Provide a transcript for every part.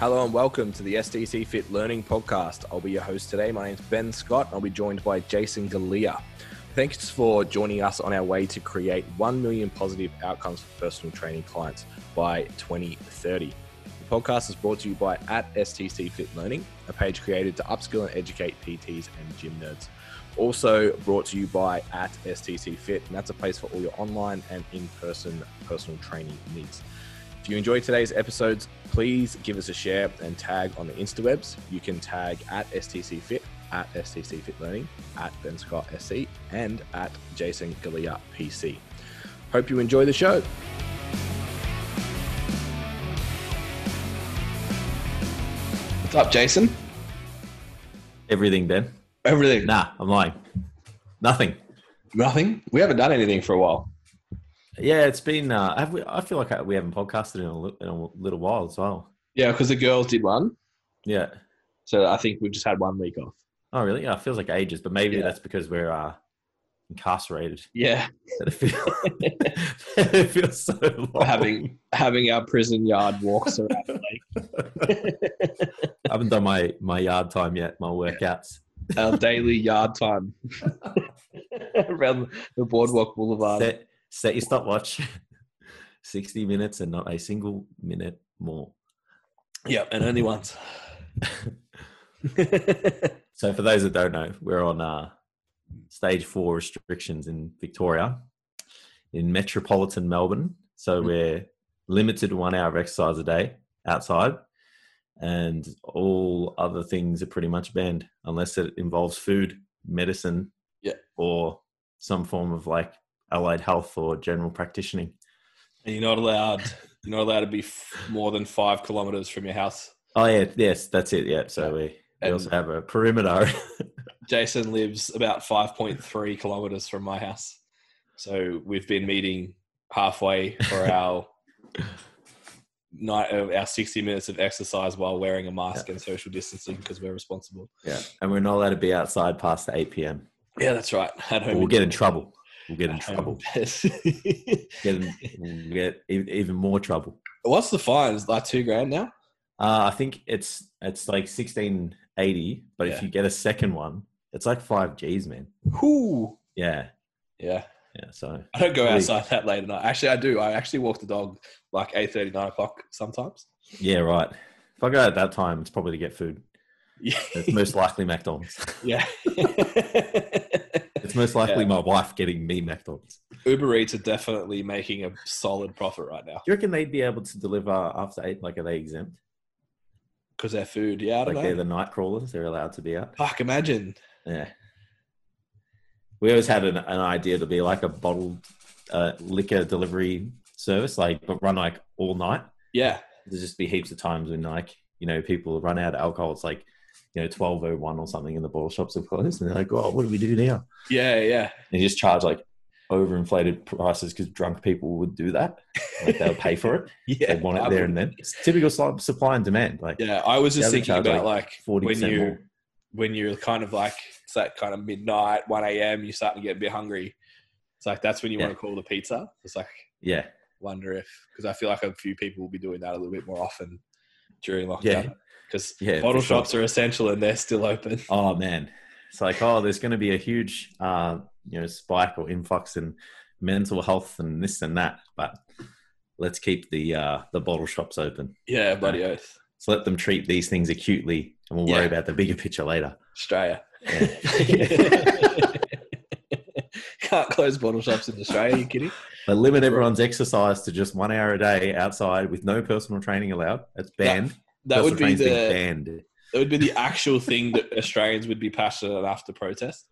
Hello and welcome to the STC Fit Learning Podcast. I'll be your host today. My name's Ben Scott. I'll be joined by Jason Galea. Thanks for joining us on our way to create 1 million positive outcomes for personal training clients by 2030. The podcast is brought to you by at STC Fit Learning, a page created to upskill and educate PTs and gym nerds. Also brought to you by at STC Fit, and that's a place for all your online and in-person personal training needs. If you enjoyed today's episodes, please give us a share and tag on the Instawebs. You can tag at STC Fit, at STC Fit Learning, at Ben Scott SC, and at Jason Galea PC. Hope you enjoy the show. What's up, Jason? Everything, Ben. Everything. Nah, I'm lying. Nothing. Nothing. We haven't done anything for a while. Yeah, it's been. Uh, have we, I feel like we haven't podcasted in a, in a little while as well. Yeah, because the girls did one. Yeah. So I think we've just had one week off. Oh, really? Yeah, it feels like ages, but maybe Yeah. that's because we're uh, incarcerated. Yeah. It feels, it feels so long. having having our prison yard walks around the lake. I haven't done my my yard time yet. My workouts. our daily yard time around the boardwalk boulevard. Set set your stopwatch. Sixty minutes and not a single minute more. Yeah, and only once. So for those that don't know, we're on uh, stage four restrictions in Victoria, in metropolitan Melbourne. So Mhm. we're limited one hour of exercise a day outside, and all other things are pretty much banned unless it involves food, medicine, Yeah. or some form of like allied health or general practicing. And you're not allowed. You're not allowed to be f- more than five kilometers from your house. Oh yeah, yes, that's it. Yeah. So we, we And- also have a perimeter. Jason lives about five point three kilometers from my house, so we've been meeting halfway for our night of our sixty minutes of exercise while wearing a mask and social distancing because we're responsible. yeah, and we're not allowed to be outside past the eight p.m. Yeah, that's right. At home, We'll get in trouble. We'll get in trouble. Get in, we'll get even more trouble. What's the fine? Is like two grand now? Uh, I think it's it's like sixteen eighty, but Yeah. if you get a second one, it's like five G's, man. Whoo. Yeah, Yeah. yeah. So I don't go outside that late at night. Actually, I do. I actually walk the dog like 8 9 o'clock sometimes. yeah, right. If I go at that time, it's probably to get food. Yeah. It's most likely McDonald's. yeah. It's most likely Yeah. my wife getting me McDonald's. Uber Eats are definitely making a solid profit right now Do you reckon they'd be able to deliver after eight? Like, are they exempt? because they're food. Yeah, I don't Like, they're the night crawlers. They're allowed to be out. Fuck, imagine. Yeah. We always had an, an idea to be like a bottled uh, liquor delivery service, like but run like all night. Yeah. There's just be heaps of times when like you know people run out of alcohol. It's like you know twelve oh one or something, and the bottle shops are closed, and they're like, "Oh, what do we do now?" Yeah. Yeah. And you just charge like overinflated prices because drunk people would do that. Like they'll pay for it. Yeah. They want it there and then. It's typical supply and demand. Like Yeah. I was just thinking about like, like, when you more. when you're kind of like it's that kind of midnight, 1 a.m., you start to get a bit hungry. It's like that's when you Yeah. want to call the pizza. It's like Yeah, wonder if because I feel like a few people will be doing that a little bit more often during lockdown. Yeah. Because Yeah, bottle for sure. shops are essential and they're still open. Oh man, it's like oh, there's going to be a huge uh, you know spike or influx in mental health and this and that, but let's keep the uh, the bottle shops open. Yeah, bloody oath, So let them treat these things acutely, and we'll worry about the bigger picture later. Australia. Yeah. Can't close bottle shops in Australia. Are you kidding? But limit everyone's exercise to just one hour a day outside with no personal training allowed. That's banned. That would be Personal training's being the banned. that would be the actual thing that Australians would be passionate enough to protest.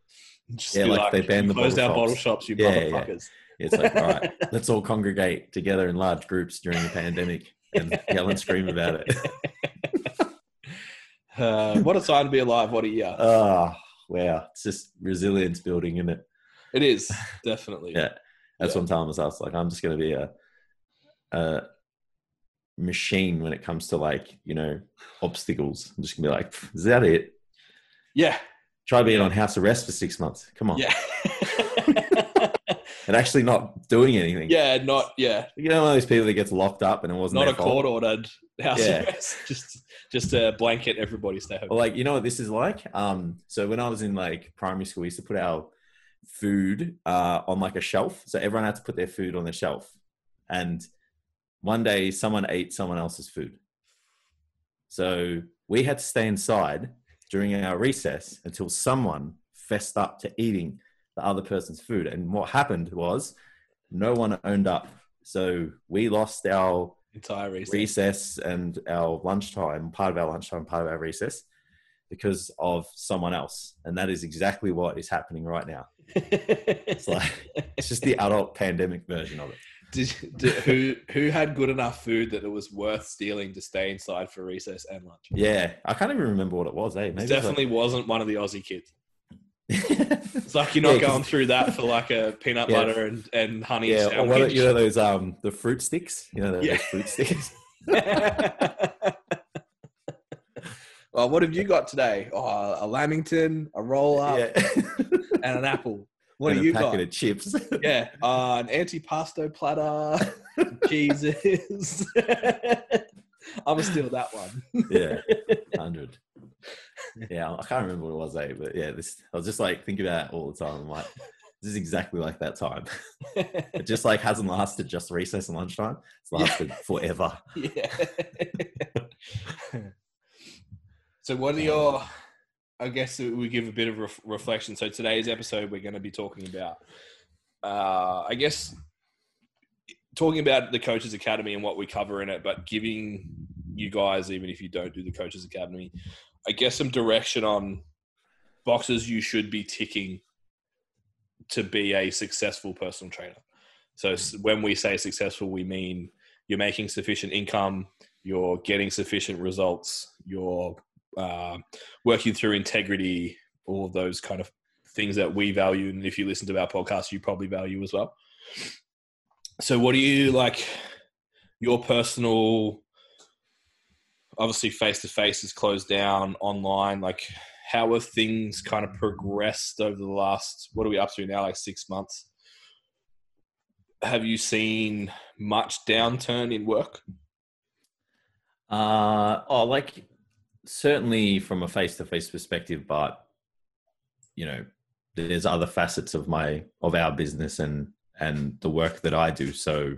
Just Yeah, be like they banned "You the closed bottle our bottle shops." you Yeah, yeah. motherfuckers. It's like all right, let's all congregate together in large groups during the pandemic and yell and scream about it. Uh, what a time to be alive! What a year! Oh, wow. It's just resilience building, isn't it? It is definitely. Yeah. That's Yeah. what I'm telling myself. Like, I'm just going to be a, a machine when it comes to like, you know, obstacles. I'm just to be like, is that it? Yeah. Try being on house arrest for six months. Come on. Yeah. And actually not doing anything. yeah. Not. Yeah. You know, one of those people that gets locked up and it wasn't Not a court ordered. house Yeah. arrest, just just to blanket everybody stay home. Well, like you know what this is like. Um, so when I was in like primary school, we used to put our food uh, on like a shelf. So everyone had to put their food on the shelf. And one day, someone ate someone else's food. So we had to stay inside during our recess until someone fessed up to eating the other person's food. And what happened was, no one owned up. So we lost our Entire recess. recess and our lunchtime, part of our lunchtime, part of our recess, because of someone else. And that is exactly what is happening right now. It's like it's just the adult pandemic version of it. Did, did, who who had good enough food that it was worth stealing to stay inside for recess and lunch? Yeah, I can't even remember what it was. Eh? It Maybe definitely wasn't one of the Aussie kids. It's like you're not Yeah, going through that for like a peanut Yeah. butter and, and honey yeah, or sandwich. what, you know those um the fruit sticks. You know those Yeah. fruit sticks. well, what have you got today? Oh, a lamington, a roll up, and an apple. What and do you packet got? of chips. Yeah, uh, an antipasto platter, cheeses. I'm gonna steal that one. yeah, hundred. Yeah, I can't remember what it was, eh? But yeah, this I was just like thinking about it all the time. I'm like, this is exactly like that time. It just like hasn't lasted just recess and lunchtime. It's Yeah. lasted forever. yeah. so, what are your? I guess we give a bit of ref- reflection. So, today's episode, we're going to be talking about, uh, I guess, talking about the Coaches Academy and what we cover in it, but giving you guys, even if you don't do the Coaches Academy, I guess some direction on boxes you should be ticking to be a successful personal trainer. So when we say successful, we mean you're making sufficient income, you're getting sufficient results, you're uh, working through integrity, all of those kind of things that we value. And if you listen to our podcast, you probably value as well. So, what do you like? Your personal, obviously, face to face is closed down online. Like, how have things kind of progressed over the last? What are we up to now? Like six months have you seen much downturn in work? Uh, oh, like certainly from a face-to-face perspective, but you know, there's other facets of my of our business and and the work that I do. So,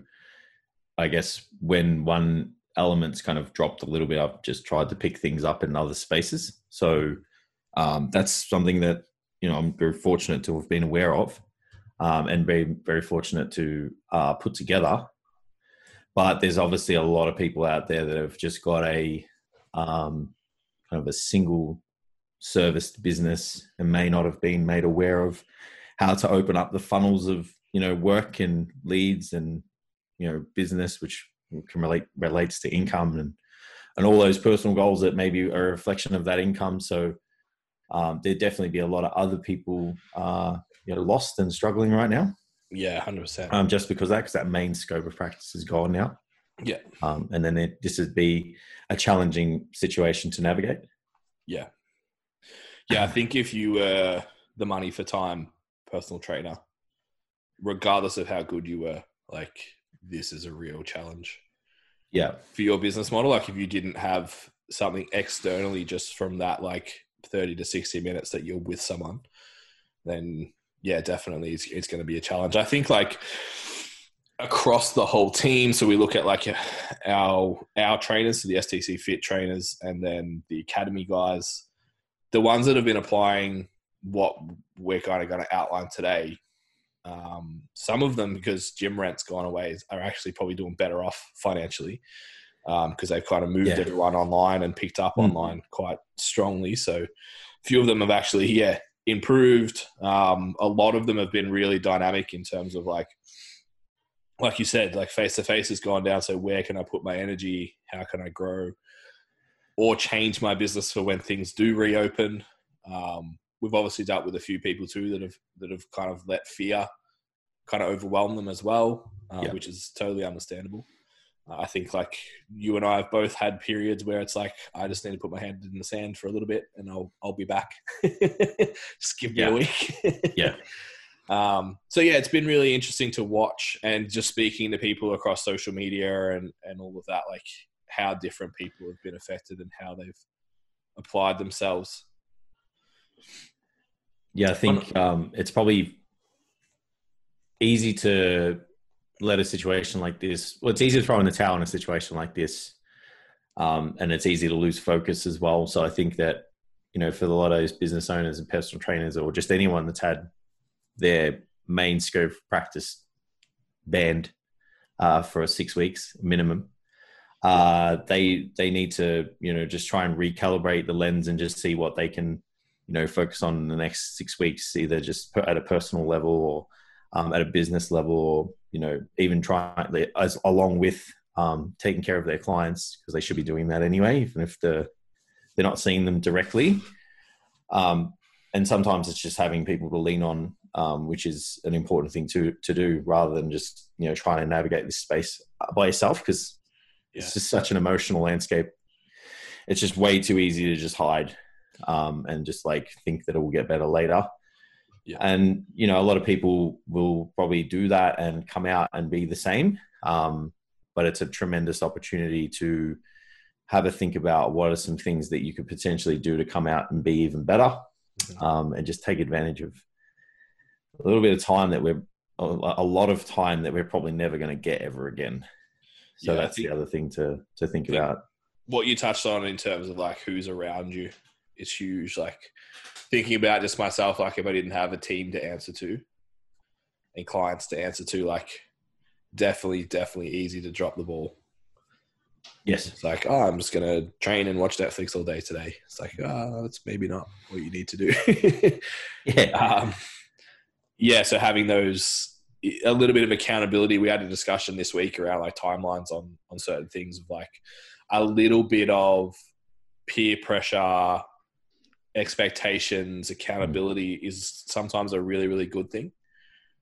I guess when one element's kind of dropped a little bit, I've just tried to pick things up in other spaces. So, um, that's something that you know I'm very fortunate to have been aware of, um, and very very fortunate to uh, put together but there's obviously a lot of people out there that have just got a um, kind of a single serviced business and may not have been made aware of how to open up the funnels of you know work and leads and you know business which can relate relates to income and and all those personal goals that maybe are a reflection of that income so um, there'd definitely be a lot of other people uh, you know lost and struggling right now Yeah, hundred percent. um, just because that, because that main scope of practice is gone now. Yeah. Um, and then it, this would be a challenging situation to navigate. Yeah, yeah. I think if you were the money for time personal trainer, regardless of how good you were, like this is a real challenge Yeah. for your business model. Like if you didn't have something externally just from that like thirty to sixty minutes that you're with someone, then yeah, definitely it's, it's going to be a challenge. I think like across the whole team. So we look at like our our trainers, so the STC Fit trainers, and then the academy guys, the ones that have been applying what we're kind of going to outline today. Um, some of them, because gym rent's gone away, are actually probably doing better off financially because they've kind of moved Yeah. everyone online and picked up Mm. online quite strongly. So a few of them have actually, yeah, improved. Um, a lot of them have been really dynamic in terms of like, like you said, like face to face has gone down. So where can I put my energy? How can I grow or change my business for when things do reopen? Um, we've obviously dealt with a few people too that have that have kind of let fear kind of overwhelm them as well, uh, Yeah. which is totally understandable. Uh, I think like you and I have both had periods where it's like I just need to put my hand in the sand for a little bit and I'll I'll be back. just give me Yeah. a week. Yeah. Um, so yeah, it's been really interesting to watch and just speaking to people across social media and and all of that. Like how different people have been affected and how they've applied themselves. Yeah, I think um, it's probably easy to let a situation like this. Well, it's easy to throw in the towel in a situation like this, um, and it's easy to lose focus as well. So I think that you know, for a lot of those business owners and personal trainers, or just anyone that's had their main scope of practice banned uh, for six weeks minimum, uh, they they need to you know just try and recalibrate the lens and just see what they can you know focus on in the next six weeks, either just at a personal level or um, at a business level, or you know even try as along with um, taking care of their clients because they should be doing that anyway, even if the they're not seeing them directly. Um, and sometimes it's just having people to lean on, um, which is an important thing to to do, rather than just you know trying to navigate this space by yourself because yeah. it's just such an emotional landscape. It's just way too easy to just hide um, and just like think that it will get better later. Yeah. And you know, a lot of people will probably do that and come out and be the same. Um, but it's a tremendous opportunity to have a think about what are some things that you could potentially do to come out and be even better, mm-hmm. um, and just take advantage of a little bit of time that we're a lot of time that we're probably never going to get ever again. So yeah, that's the other thing to to think about. What you touched on in terms of like who's around you is huge. Like thinking about just myself, like if I didn't have a team to answer to and clients to answer to, like definitely, definitely easy to drop the ball. Yes. It's like, oh, I'm just gonna train and watch Netflix all day today. It's like, oh, that's maybe not what you need to do. yeah. Um, yeah. So having those a little bit of accountability. We had a discussion this week around like timelines on on certain things of like a little bit of peer pressure, expectations, accountability mm. is sometimes a really really good thing.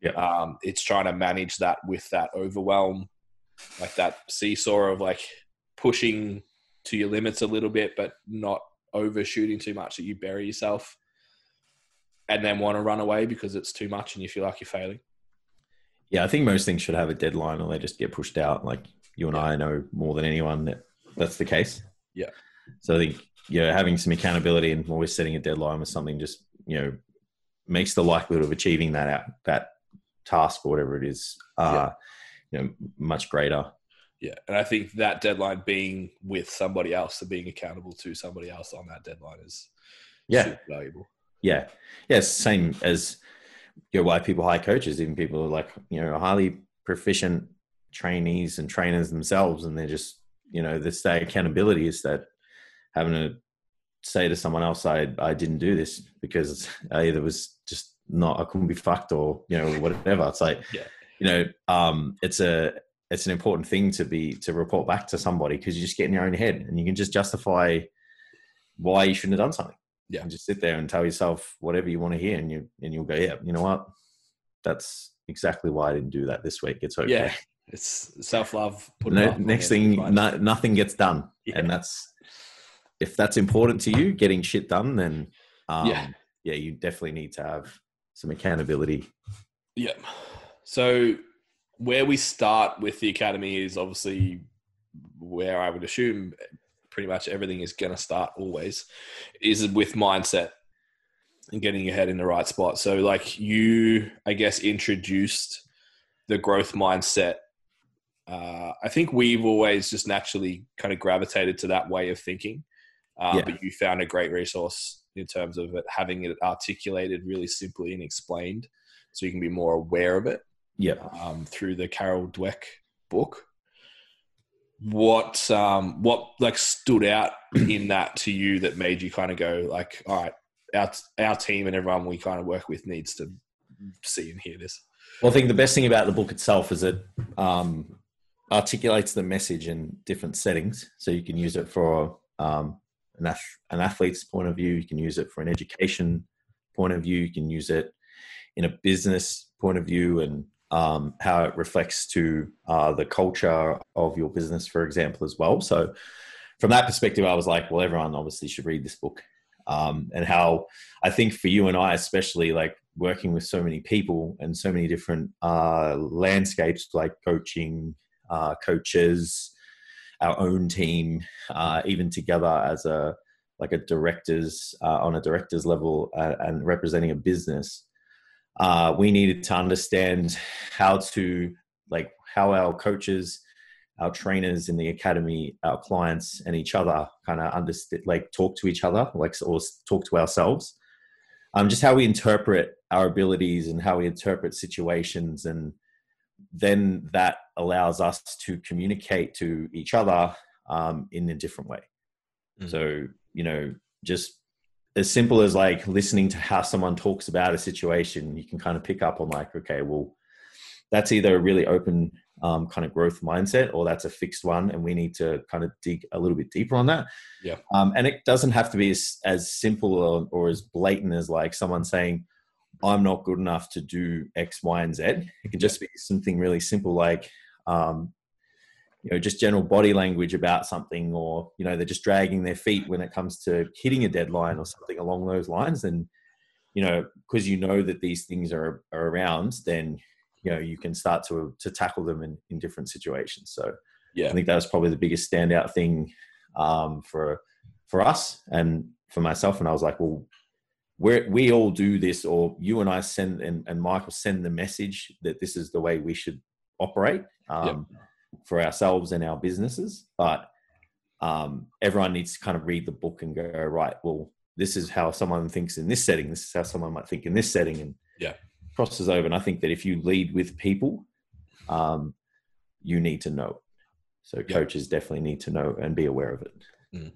Yeah. Um, it's trying to manage that with that overwhelm, like that seesaw of like pushing to your limits a little bit, but not overshooting too much that you bury yourself and then want to run away because it's too much and you feel like you're failing. Yeah, I think most things should have a deadline or they just get pushed out. Like you and yeah. I know more than anyone that that's the case. Yeah. So I think, you know, having some accountability and always setting a deadline with something just, you know, makes the likelihood of achieving that out, that task or whatever it is, uh, yeah. you know, much greater. Yeah, and I think that deadline being with somebody else, so being accountable to somebody else on that deadline is yeah valuable. Yeah, yeah, same as you know why people hire coaches, even people are like you know highly proficient trainees and trainers themselves, and they're just you know this day accountability is that having to say to someone else, I I didn't do this because I either was just not I couldn't be fucked or you know whatever. It's like yeah. you know um, it's a it's an important thing to be to report back to somebody because you just get in your own head and you can just justify why you shouldn't have done something. Yeah, and just sit there and tell yourself whatever you want to hear, and you and you'll go, yeah, you know what, that's exactly why I didn't do that this week. It's okay. Yeah, it's self love. No, next thing, no, nothing gets done, yeah. and that's if that's important to you, getting shit done, then um, yeah, yeah, you definitely need to have some accountability. Yeah. So where we start with the academy is obviously where I would assume pretty much everything is going to start always is with mindset and getting your head in the right spot. So, like you, I guess, introduced the growth mindset. Uh, I think we've always just naturally kind of gravitated to that way of thinking, uh, yeah. but you found a great resource in terms of it having it articulated really simply and explained, so you can be more aware of it yeah, um, through the Carol Dweck book. What um, what like stood out in that to you that made you kind of go like, all right, our our team and everyone we kind of work with needs to see and hear this. Well, I think the best thing about the book itself is it um, articulates the message in different settings, so you can use it for um, an, an athlete's point of view. You can use it for an education point of view. You can use it in a business point of view, and um, how it reflects to uh, the culture of your business, for example, as well. So, from that perspective, I was like, well, everyone obviously should read this book. Um, and how I think for you and I, especially like working with so many people and so many different uh, landscapes like coaching, uh, coaches, our own team, uh, even together as a like a directors uh, on a directors level uh, and representing a business, uh, we needed to understand how to like how our coaches, our trainers in the academy, our clients, and each other kind of understand like talk to each other, like or talk to ourselves. Um, just how we interpret our abilities and how we interpret situations and then that allows us to communicate to each other um, in a different way. Mm. So, you know, just as simple as like listening to how someone talks about a situation, you can kind of pick up on like, okay, well, that's either a really open um, kind of growth mindset or that's a fixed one, and we need to kind of dig a little bit deeper on that. Yeah. Um, and it doesn't have to be as, as simple or, or as blatant as like someone saying, I'm not good enough to do X, Y, and Z. It can just be something really simple like, um, you know, just general body language about something, or you know, they're just dragging their feet when it comes to hitting a deadline or something along those lines. And you know, because you know that these things are, are around, then you know you can start to to tackle them in, in different situations. So yeah, I think that was probably the biggest standout thing um, for for us and for myself. And I was like, well, we we all do this, or you and I send and, and Michael send the message that this is the way we should operate um, yep. For ourselves and our businesses. But um, everyone needs to kind of read the book and go, right, well, this is how someone thinks in this setting. This is how someone might think in this setting, and yeah, crosses over. And I think that if you lead with people, um, you need to know. So coaches yep. definitely need to know and be aware of it. Mm.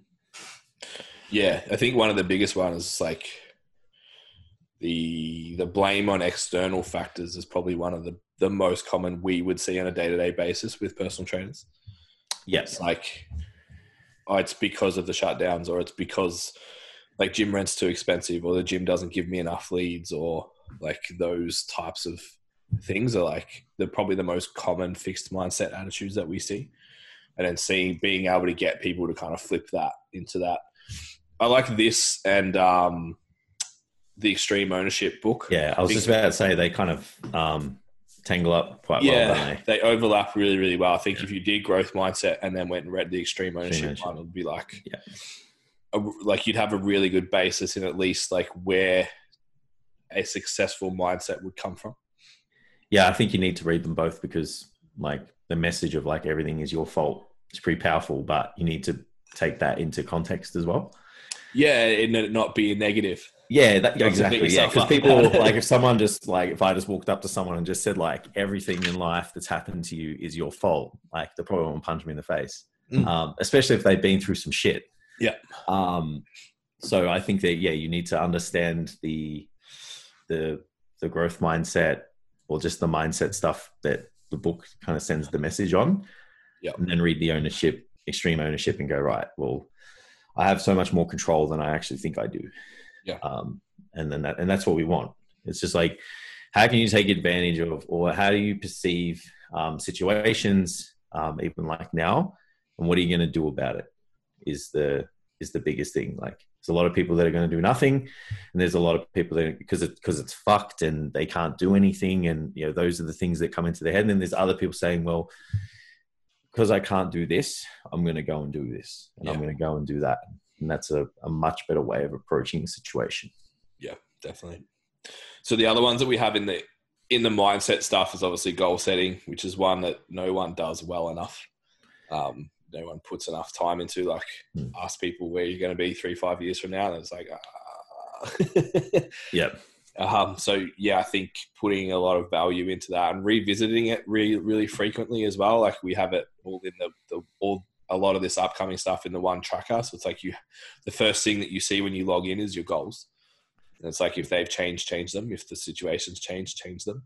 Yeah, I think one of the biggest ones is like the the blame on external factors is probably one of the the most common we would see on a day to day basis with personal trainers. Yes, like oh, it's because of the shutdowns, or it's because like gym rent's too expensive, or the gym doesn't give me enough leads, or like those types of things are like the probably the most common fixed mindset attitudes that we see. And then seeing being able to get people to kind of flip that into that. I like this and um the extreme ownership book. Yeah, I was just about to say they kind of um, tangle up quite yeah, well, they? they? overlap really, really well. I think yeah. if you did growth mindset and then went and read the extreme ownership, ownership. one, it would be like, yeah. A, like you'd have a really good basis in at least like where a successful mindset would come from. Yeah, I think you need to read them both because like the message of like everything is your fault is pretty powerful, but you need to take that into context as well. Yeah, and not be a negative. Yeah, that, exactly. Yeah, because people like if someone just like if I just walked up to someone and just said like everything in life that's happened to you is your fault, like they probably won't punch me in the face. Mm. Um, especially if they've been through some shit. Yeah. Um, so I think that yeah, you need to understand the the the growth mindset or just the mindset stuff that the book kind of sends the message on. Yeah. And then read the ownership, extreme ownership, and go right. Well, I have so much more control than I actually think I do. Yeah. Um, and then that, and that's what we want. It's just like, how can you take advantage of, or how do you perceive um, situations, um, even like now, and what are you going to do about it? Is the is the biggest thing. Like, there's a lot of people that are going to do nothing, and there's a lot of people that because it because it's fucked and they can't do anything, and you know those are the things that come into their head. And then there's other people saying, well, because I can't do this, I'm going to go and do this, and yeah. I'm going to go and do that and that's a, a much better way of approaching the situation yeah definitely so the other ones that we have in the in the mindset stuff is obviously goal setting which is one that no one does well enough um, no one puts enough time into like hmm. ask people where you're going to be three five years from now and it's like uh... yeah um, so yeah, I think putting a lot of value into that and revisiting it really, really frequently as well. Like we have it all in the, the all a lot of this upcoming stuff in the one tracker. So it's like you, the first thing that you see when you log in is your goals. And it's like if they've changed, change them. If the situations change, change them.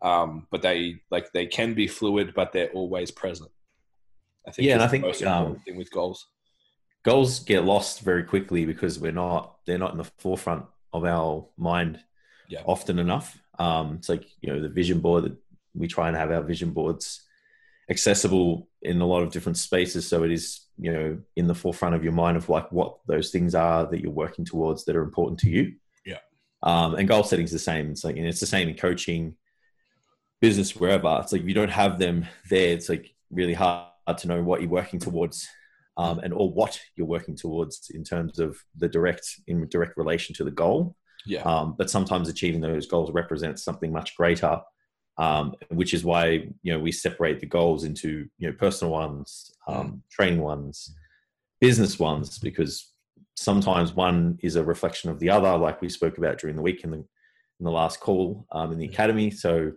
Um, but they like they can be fluid, but they're always present. I think yeah, and I think most important um, thing with goals. Goals get lost very quickly because we're not they're not in the forefront of our mind yeah. often enough. Um, it's like you know the vision board that we try and have our vision boards accessible in a lot of different spaces. So it is you know in the forefront of your mind of like what those things are that you're working towards that are important to you. Yeah. Um, and goal setting is the same. It's like and it's the same in coaching business wherever. It's like if you don't have them there it's like really hard to know what you're working towards um, and or what you're working towards in terms of the direct in direct relation to the goal. Yeah. Um, but sometimes achieving those goals represents something much greater, um, which is why you know we separate the goals into you know personal ones, um, training ones, business ones, because sometimes one is a reflection of the other, like we spoke about during the week in the in the last call um, in the academy. So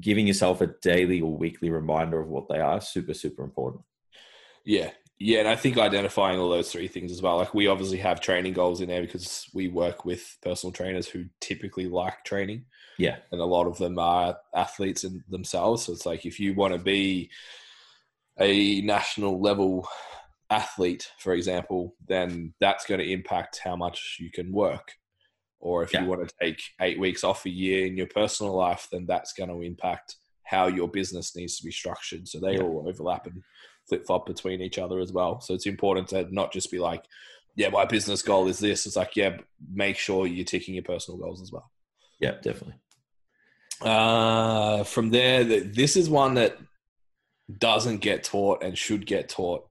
giving yourself a daily or weekly reminder of what they are super super important. Yeah. Yeah, and I think identifying all those three things as well. Like we obviously have training goals in there because we work with personal trainers who typically like training. Yeah. And a lot of them are athletes in themselves. So it's like if you want to be a national level athlete, for example, then that's going to impact how much you can work. Or if yeah. you want to take eight weeks off a year in your personal life, then that's going to impact how your business needs to be structured. So they yeah. all overlap and flip flop between each other as well. So it's important to not just be like, yeah, my business goal is this. It's like, yeah, make sure you're ticking your personal goals as well. Yeah, definitely. Uh, from there, this is one that doesn't get taught and should get taught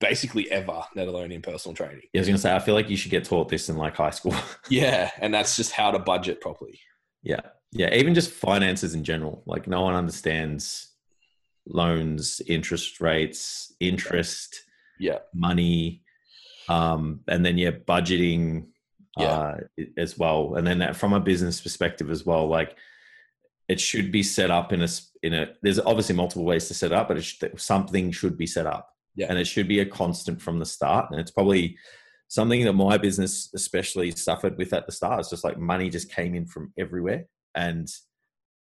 basically ever, let alone in personal training. Yeah, I was going to say, I feel like you should get taught this in like high school. yeah, and that's just how to budget properly. Yeah, yeah, even just finances in general. Like no one understands loans, interest rates, interest, yeah, money, um, and then yeah, budgeting, yeah. Uh, as well. And then from a business perspective as well, like it should be set up in a in a. There's obviously multiple ways to set up, but should, something should be set up yeah. And it should be a constant from the start. And it's probably something that my business especially suffered with at the start. It's just like money just came in from everywhere and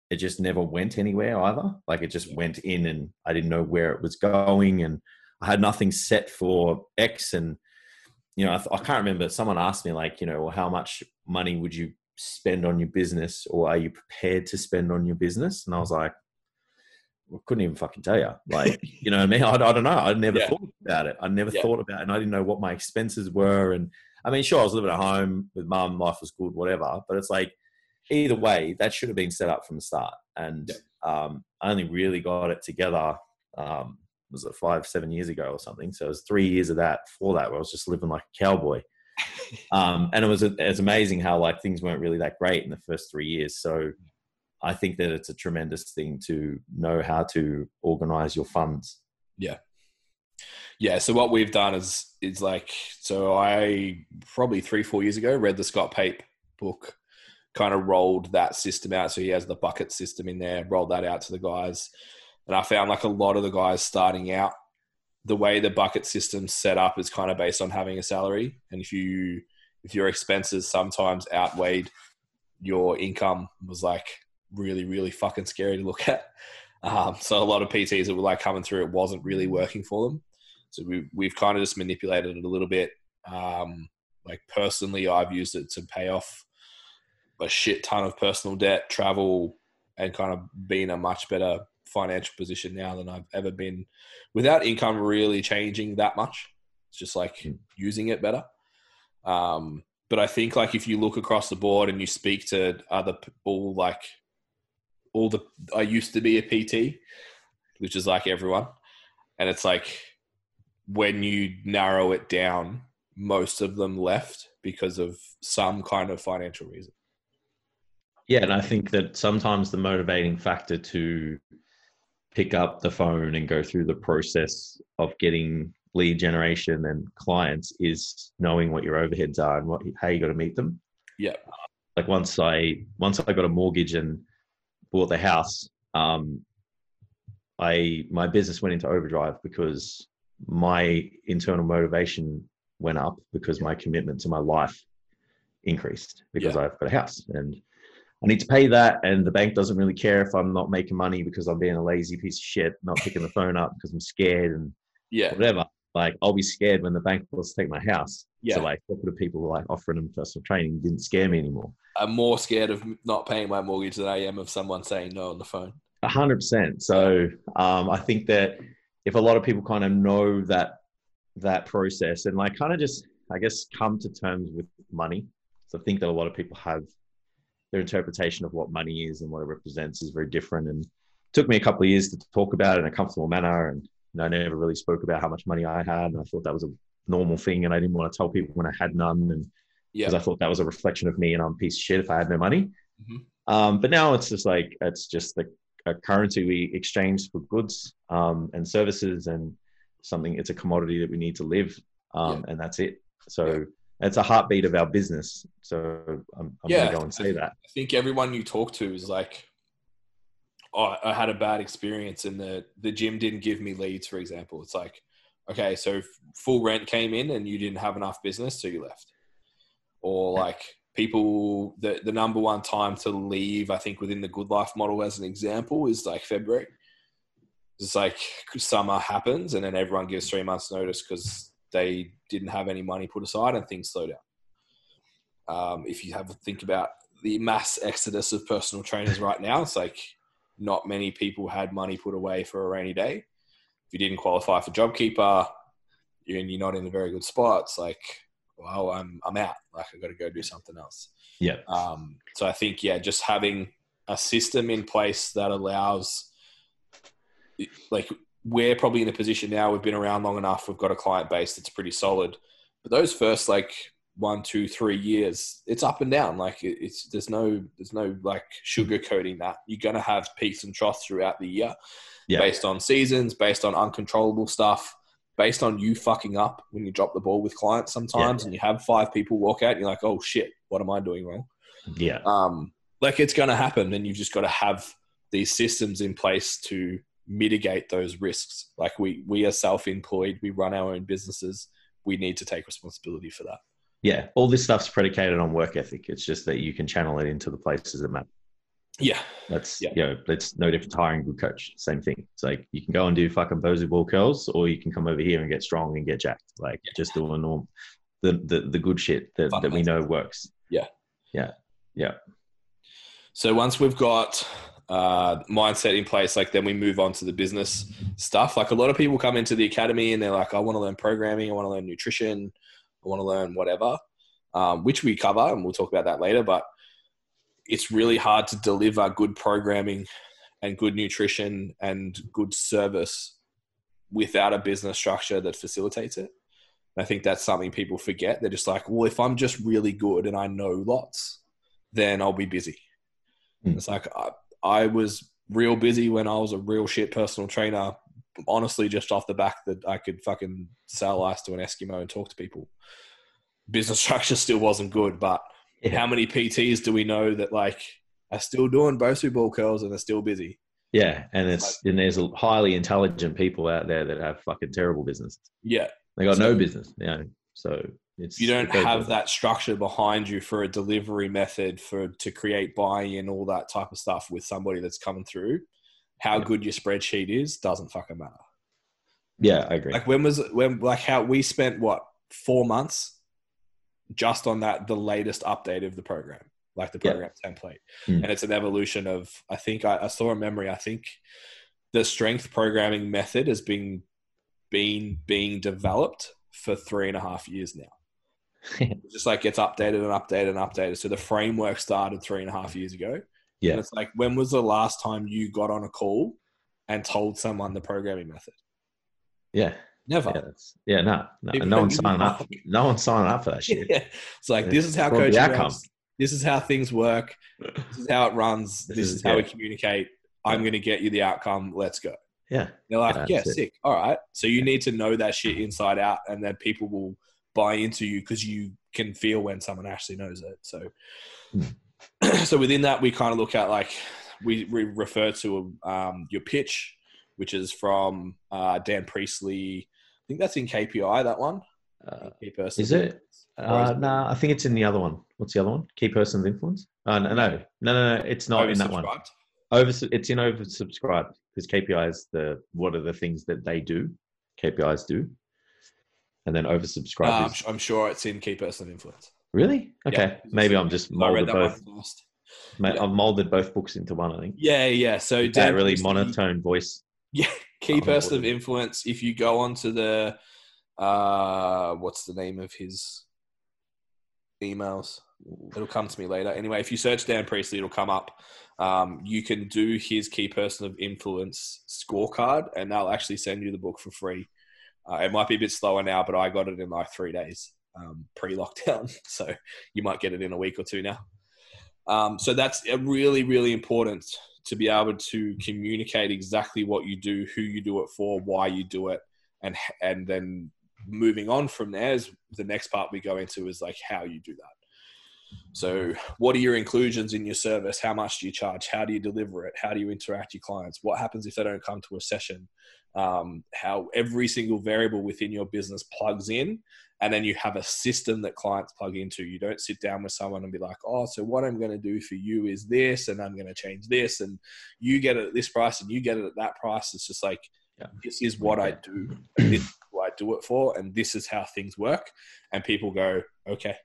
it just never went anywhere either. Like it just went in and I didn't know where it was going and I had nothing set for X. And, you know, I, I can't remember. Someone asked me, like, you know, well, how much money would you spend on your business or are you prepared to spend on your business? And I was like, I couldn't even fucking tell you. Like, you know what I mean? I, I don't know. I never yeah. thought about it. I never yeah. thought about it. And I didn't know what my expenses were. And I mean, sure, I was living at home with mum, life was good, whatever. But it's like, either way, that should have been set up from the start. And yeah. um, I only really got it together, um, was it five, seven years ago or something? So it was three years of that for that where I was just living like a cowboy. um, and it was, it was amazing how like things weren't really that great in the first three years. So I think that it's a tremendous thing to know how to organize your funds. Yeah. Yeah. So what we've done is is like so I probably three, four years ago read the Scott Pape book, kind of rolled that system out. So he has the bucket system in there, rolled that out to the guys. And I found like a lot of the guys starting out, the way the bucket system's set up is kind of based on having a salary. And if you if your expenses sometimes outweighed your income was like really, really fucking scary to look at. Um, so a lot of PTs that were like coming through, it wasn't really working for them. So we, we've kind of just manipulated it a little bit. Um, like personally, I've used it to pay off a shit ton of personal debt, travel, and kind of be in a much better financial position now than I've ever been without income really changing that much. It's just like hmm. using it better. Um, but I think like if you look across the board and you speak to other people, like all the I used to be a PT, which is like everyone, and it's like when you narrow it down, most of them left because of some kind of financial reason. Yeah, and I think that sometimes the motivating factor to pick up the phone and go through the process of getting lead generation and clients is knowing what your overheads are and what how you got to meet them. Yeah. Like once I once I got a mortgage and bought the house, um, I my business went into overdrive because my internal motivation went up because my commitment to my life increased because yeah. I've got a house and I need to pay that and the bank doesn't really care if I'm not making money because I'm being a lazy piece of shit, not picking the phone up because I'm scared and yeah, whatever. Like I'll be scared when the bank wants to take my house. Yeah. So like the people like offering them personal training didn't scare me anymore. I'm more scared of not paying my mortgage than I am of someone saying no on the phone. A hundred percent. So um, I think that if a lot of people kind of know that that process and like kind of just I guess come to terms with money. So I think that a lot of people have their interpretation of what money is and what it represents is very different. And it took me a couple of years to talk about it in a comfortable manner and And I never really spoke about how much money I had, and I thought that was a normal thing, and I didn't want to tell people when I had none, and because Yeah. I thought that was a reflection of me, and I'm a piece of shit if I had no money. Mhm. Um, but now it's just like it's just the a currency we exchange for goods um, and services, and something. It's a commodity that we need to live, um, and that's it. So it's a heartbeat of our business. So I'm, I'm Yeah. gonna go and say that. I think everyone you talk to is like, oh, I had a bad experience and the, the gym didn't give me leads, for example. It's like, okay, so full rent came in and you didn't have enough business, so you left. Or like people, the, the number one time to leave, I think within the Goodlife model as an example is like February. It's like summer happens and then everyone gives three months notice because they didn't have any money put aside and things slowed down. Um, if you have a think about the mass exodus of personal trainers right now, it's like not many people had money put away for a rainy day. If you didn't qualify for JobKeeper, you're, and you're not in a very good spot. It's like, well, I'm I'm out. Like I've got to go do something else. Yeah. Um, so I think yeah, just having a system in place that allows, like, we're probably in a position now. We've been around long enough. We've got a client base that's pretty solid. But those first like one, two, three years, it's up and down. Like it's there's no there's no like sugarcoating that. You're gonna have peaks and troughs throughout the year, Yeah. based on seasons, based on uncontrollable stuff, based on you fucking up when you drop the ball with clients sometimes, and you have five people walk out, and you're like, oh shit, what am I doing wrong? Yeah. um, like it's going to happen and you've just got to have these systems in place to mitigate those risks like we we are self-employed we run our own businesses we need to take responsibility for that Yeah. All this stuff's predicated on work ethic. It's just that you can channel it into the places that matter. yeah That's Yeah. you know, it's no different hiring a good coach. Same thing. It's like you can go and do fucking Bosu ball curls, or you can come over here and get strong and get jacked. Like just doing norm the, the the good shit that, that we know works. Yeah. Yeah. Yeah. so once we've got uh, mindset in place like then we move on to the business stuff. Like a lot of people come into the academy and they're like i want to learn programming i want to learn nutrition i want to learn whatever um, which we cover and we'll talk about that later but it's really hard to deliver good programming and good nutrition and good service without a business structure that facilitates it. And i think that's something people forget. They're just like well if i'm just really good and i know lots then i'll be busy. Mm. it's like I, was real busy when I was a real shit personal trainer. Honestly, just off the back that I could fucking sell ice to an Eskimo and talk to people. Business structure still wasn't good, but Yeah. how many PTs do we know that like are still doing Bosu ball curls and are still busy? Yeah. And it's and there's highly intelligent people out there that have fucking terrible business. Yeah, They got So- no business. You know. So it's you don't have that structure behind you for a delivery method for to create buy-in, all that type of stuff with somebody that's coming through. How Yeah. good your spreadsheet is doesn't fucking matter. Yeah, I agree. Like when was when like how we spent what four months just on that the latest update of the program, like the Yeah. program template, Hmm. and it's an evolution of I think I, I saw a memory. I think the strength programming method has been been being developed for three and a half years now. Just like gets updated and updated and updated. So the framework started three and a half years ago. Yeah. And it's like when was the last time you got on a call and told someone the programming method? yeah. Never. Yeah, yeah, no, no, People no one's signing up. No one's signing up for that shit. Yeah. It's like this is how coaching works. This is how things work. This is how it runs. This, This is, is- how we communicate. I'm going to get you the outcome. Let's go. Yeah, They're like, Yeah, yeah, that's it. sick. All right. So you need to know that shit inside out, and then people will buy into you because you can feel when someone actually knows it. So, so within that, we kind of look at like we, we refer to um, your pitch, which is from uh, Dan Priestley. I think that's in KPI. That one. uh, Key person. is it? Uh, no, I think it's in the other one. What's the other one? Key person of influence. Uh, no, no, no, no, no. It's not in that one. Over, it's in oversubscribed because KPI is the what are the things that they do. KPIs do, and then oversubscribed Uh, I'm, is I'm sure it's in key person of influence. really okay. it's Maybe I'm just molded that both. one last. ma- yeah. I've molded both books into one. I think Yeah, yeah. So that Dan really Priestley- monotone voice. Yeah, key person of influence. If you go onto the, uh, what's the name of his emails? It'll come to me later. Anyway, if you search Dan Priestley, it'll come up. um, you can do his key person of influence scorecard, and they'll actually send you the book for free. Uh, it might be a bit slower now, but I got it in like three days um, pre lockdown. So you might get it in a week or two now. Um, so that's really, really important to be able to communicate exactly what you do, who you do it for, why you do it, and and then moving on from there is the next part we go into is like how you do that. So, what are your inclusions in your service? How much do you charge? How do you deliver it? How do you interact with your clients? What happens if they don't come to a session? Um, how every single variable within your business plugs in, and then you have a system that clients plug into. You don't sit down with someone and be like, "Oh, so what I'm going to do for you is this, and I'm going to change this, and you get it at this price, and you get it at that price." It's just like yeah. this is what I do, and this is who I do it for, and this is how things work. And people go, "Okay,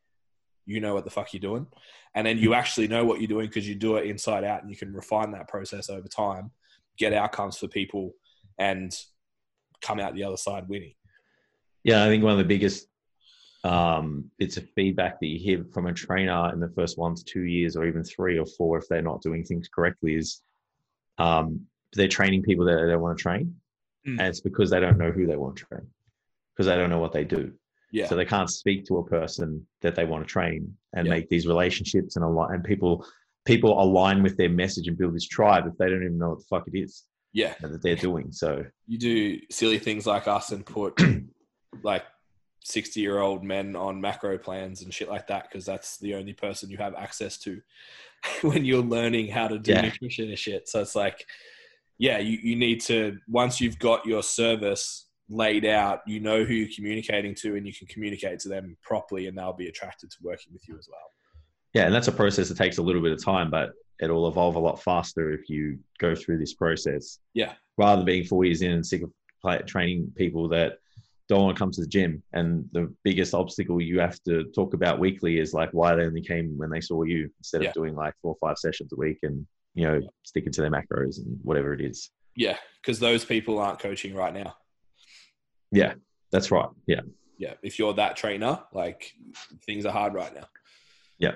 you know what the fuck you're doing. And then you actually know what you're doing because you do it inside out and you can refine that process over time, get outcomes for people, and come out the other side winning. Yeah, I think one of the biggest um, bits of feedback that you hear from a trainer in the first one to two years, or even three or four, if they're not doing things correctly, is um, they're training people that they want to train. Mm. And it's because they don't know who they want to train, because they don't know what they do. Yeah. So they can't speak to a person that they want to train and yeah. make these relationships and align. And people people align with their message and build this tribe if they don't even know what the fuck it is. Yeah. That they're doing. So you do silly things like us and put like 60 year old men on macro plans and shit like that because that's the only person you have access to when you're learning how to do yeah. nutrition and shit. So it's like, yeah, you, you need to, once you've got your service laid out, you know who you're communicating to, and you can communicate to them properly, and they'll be attracted to working with you as well. Yeah, and that's a process that takes a little bit of time, but it'll evolve a lot faster if you go through this process. Yeah. Rather than being four years in and sick of training people that don't want to come to the gym. And the biggest obstacle you have to talk about weekly is like why they only came when they saw you instead yeah. of doing like four or five sessions a week and, you know, sticking to their macros and whatever it is. Yeah. Cause those people aren't coaching right now. Yeah, that's right. Yeah. Yeah. If you're that trainer, like things are hard right now. Yeah.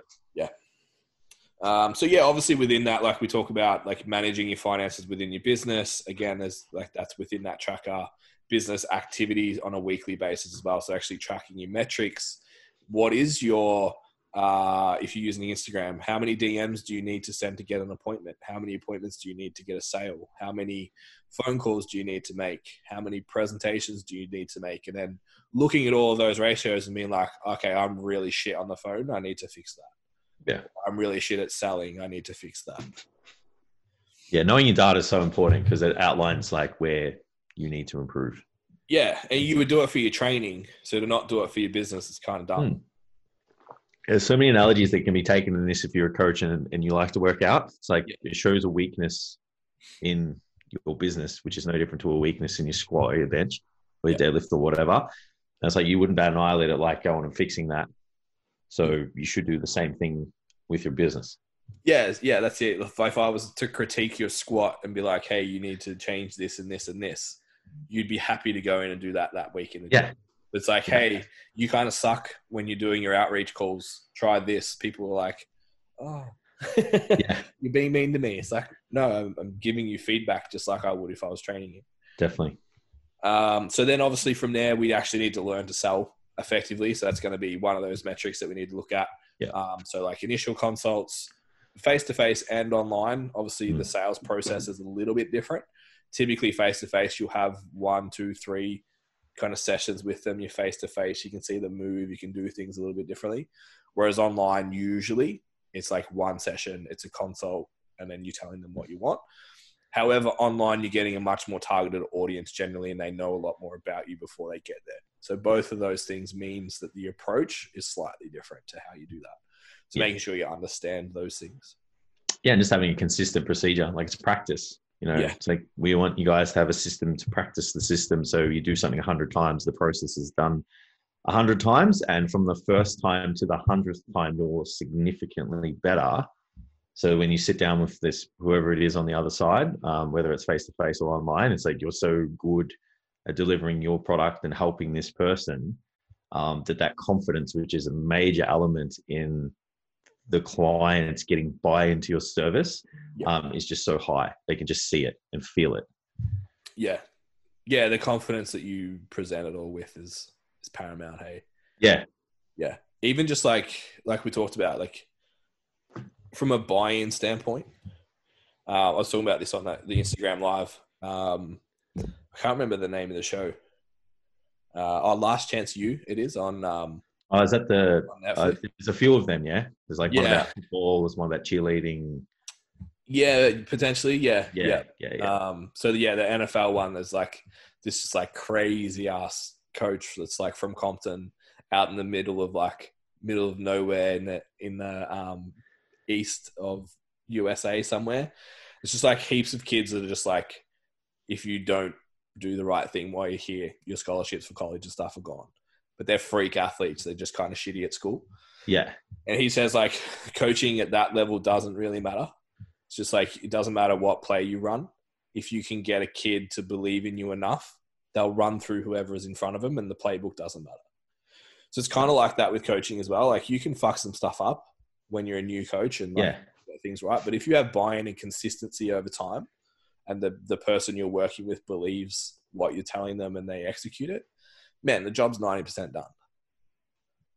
Um, so yeah, obviously within that, like we talk about like managing your finances within your business. Again, there's like that's within that tracker business activities on a weekly basis as well. So actually tracking your metrics. What is your uh, if you're using Instagram, how many DMs do you need to send to get an appointment? How many appointments do you need to get a sale? How many phone calls do you need to make? How many presentations do you need to make? And then looking at all of those ratios and being like, okay, I'm really shit on the phone. I need to fix that. Yeah. I'm really shit at selling. I need to fix that. Yeah. Knowing your data is so important because it outlines like where you need to improve. Yeah. And you would do it for your training. So to not do it for your business is kind of dumb. Hmm there's so many analogies that can be taken in this if you're a coach and, and you like to work out. It's like it shows a weakness in your business, which is no different to a weakness in your squat or your bench or your deadlift or whatever. And it's like you wouldn't bat an eyelid at like going and fixing that. So you should do the same thing with your business. Yeah, yeah, that's it. If I was to critique your squat and be like, "Hey, you need to change this and this and this," you'd be happy to go in and do that that week in the yeah. Gym. It's like, hey, you kind of suck when you're doing your outreach calls. Try this. People are like, oh, yeah. you're being mean to me. It's like, no, I'm, I'm, giving you feedback just like I would if I was training you. Definitely. Um, so then, obviously, from there, we actually need to learn to sell effectively. So that's going to be one of those metrics that we need to look at. Yeah. Um, so like initial consults, face to face and online. Obviously, mm. the sales process is a little bit different. Typically, face to face, you'll have one, two, three kind of sessions with them. You're face to face. You can see them move. You can do things a little bit differently. Whereas online, usually it's like one session, it's a consult, and then you're telling them what you want. However, online, you're getting a much more targeted audience generally, and they know a lot more about you before they get there. So both of those things means that the approach is slightly different to how you do that. So yeah. making sure you understand those things. Yeah, and just having a consistent procedure, like it's practice. You know, yeah. it's like we want you guys to have a system to practice the system. So you do something a hundred times, the process is done a hundred times, and from the first time to the hundredth time, you're significantly better. So when you sit down with this, whoever it is on the other side, um, whether it's face to face or online, it's like you're so good at delivering your product and helping this person um, that that confidence, which is a major element in the clients getting buy into your service Yeah. um, is just so high. They can just see it and feel it. Yeah. Yeah, the confidence that you present it all with is is paramount, hey. Yeah. Yeah. Even just like like we talked about, like from a buy-in standpoint. Uh, I was talking about this on that, the Instagram live. Um, I can't remember the name of the show. Uh, oh, Last Chance U, it is on um, Oh, is that the? Uh, there's a few of them. Yeah. There's like one Yeah. about football. There's one about cheerleading. yeah, potentially. Yeah, Yeah. yeah. Yeah. Yeah. Um, so yeah, the NFL one is like this is like crazy ass coach that's like from Compton, out in the middle of like middle of nowhere in the in the um, east of USA somewhere. It's just like heaps of kids that are just like, if you don't do the right thing while you're here, your scholarships for college and stuff are gone. But they're freak athletes. They're just kind of shitty at school. yeah. And he says like coaching at that level doesn't really matter. It's just like it doesn't matter what play you run. If you can get a kid to believe in you enough, they'll run through whoever is in front of them, and the playbook doesn't matter. So it's kind of like that with coaching as well. Like you can fuck some stuff up when you're a new coach and like, Yeah. things right, but if you have buy-in and consistency over time, and the the person you're working with believes what you're telling them and they execute it, man, the job's ninety percent done.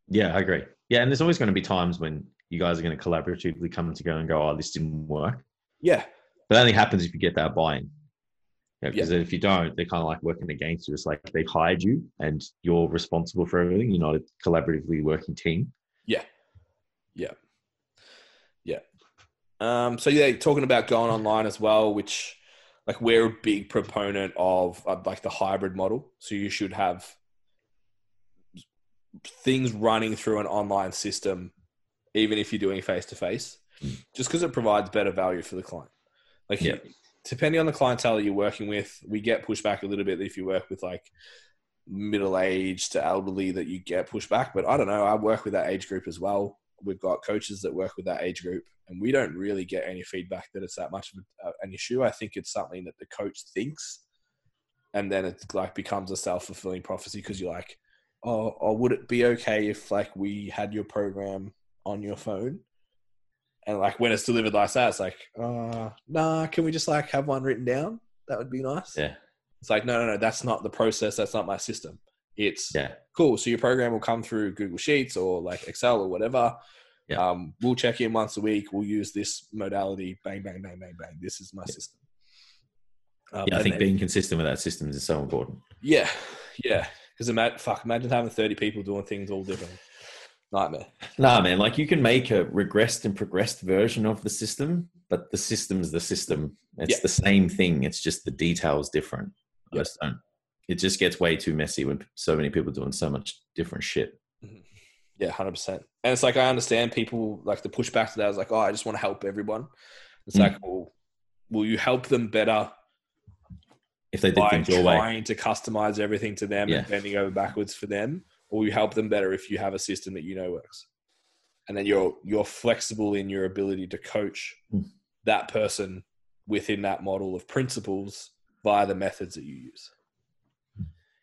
Yeah. I agree. Yeah. And there's always going to be times when you guys are going to collaboratively come together and go, "Oh, this didn't work." Yeah, But that only happens if you get that buy-in. Yeah, because if you don't, they're kind of like working against you. It's like they've hired you and you're responsible for everything. You're not a collaboratively working team. Um, so yeah, talking about going online as well, which like we're a big proponent of, of like the hybrid model. So you should have things running through an online system, even if you're doing face to face, just because it provides better value for the client. Like Yeah. depending on the clientele that you're working with, we get pushback a little bit if you work with like middle aged to elderly that you get pushback. But I don't know. I work with that age group as well. We've got coaches that work with that age group, and we don't really get any feedback that it's that much of uh, an issue. I think it's something that the coach thinks, and then it like becomes a self fulfilling prophecy because you're like, oh, or would it be okay if like we had your program on your phone? And like when it's delivered like that, it's like, uh, nah, can we just like have one written down? That would be nice. Yeah. It's like, no, no, no, that's not the process. That's not my system. It's Yeah. cool. So your program will come through Google Sheets or like Excel or whatever. Yeah. Um, we'll check in once a week. We'll use this modality. Bang, bang, bang, bang, bang. This is my system. Um, Yeah. I think then- being consistent with that system is so important. yeah, yeah. Because ima- fuck, imagine having thirty people doing things all different. Nightmare. Nah, man. Like you can make a regressed and progressed version of the system, but the system's the system. It's Yeah. the same thing. It's just the details different. I just don't. It just gets way too messy when so many people doing so much different shit. Yeah, hundred percent. And it's like I understand people like the pushback to that is like, oh, I just want to help everyone. It's Mm. like, well, will you help them better If they did by things your way, trying to customize everything to them Yeah. and bending over backwards for them, or will you help them better if you have a system that you know works, and then you're you're flexible in your ability to coach Mm. that person within that model of principles via the methods that you use.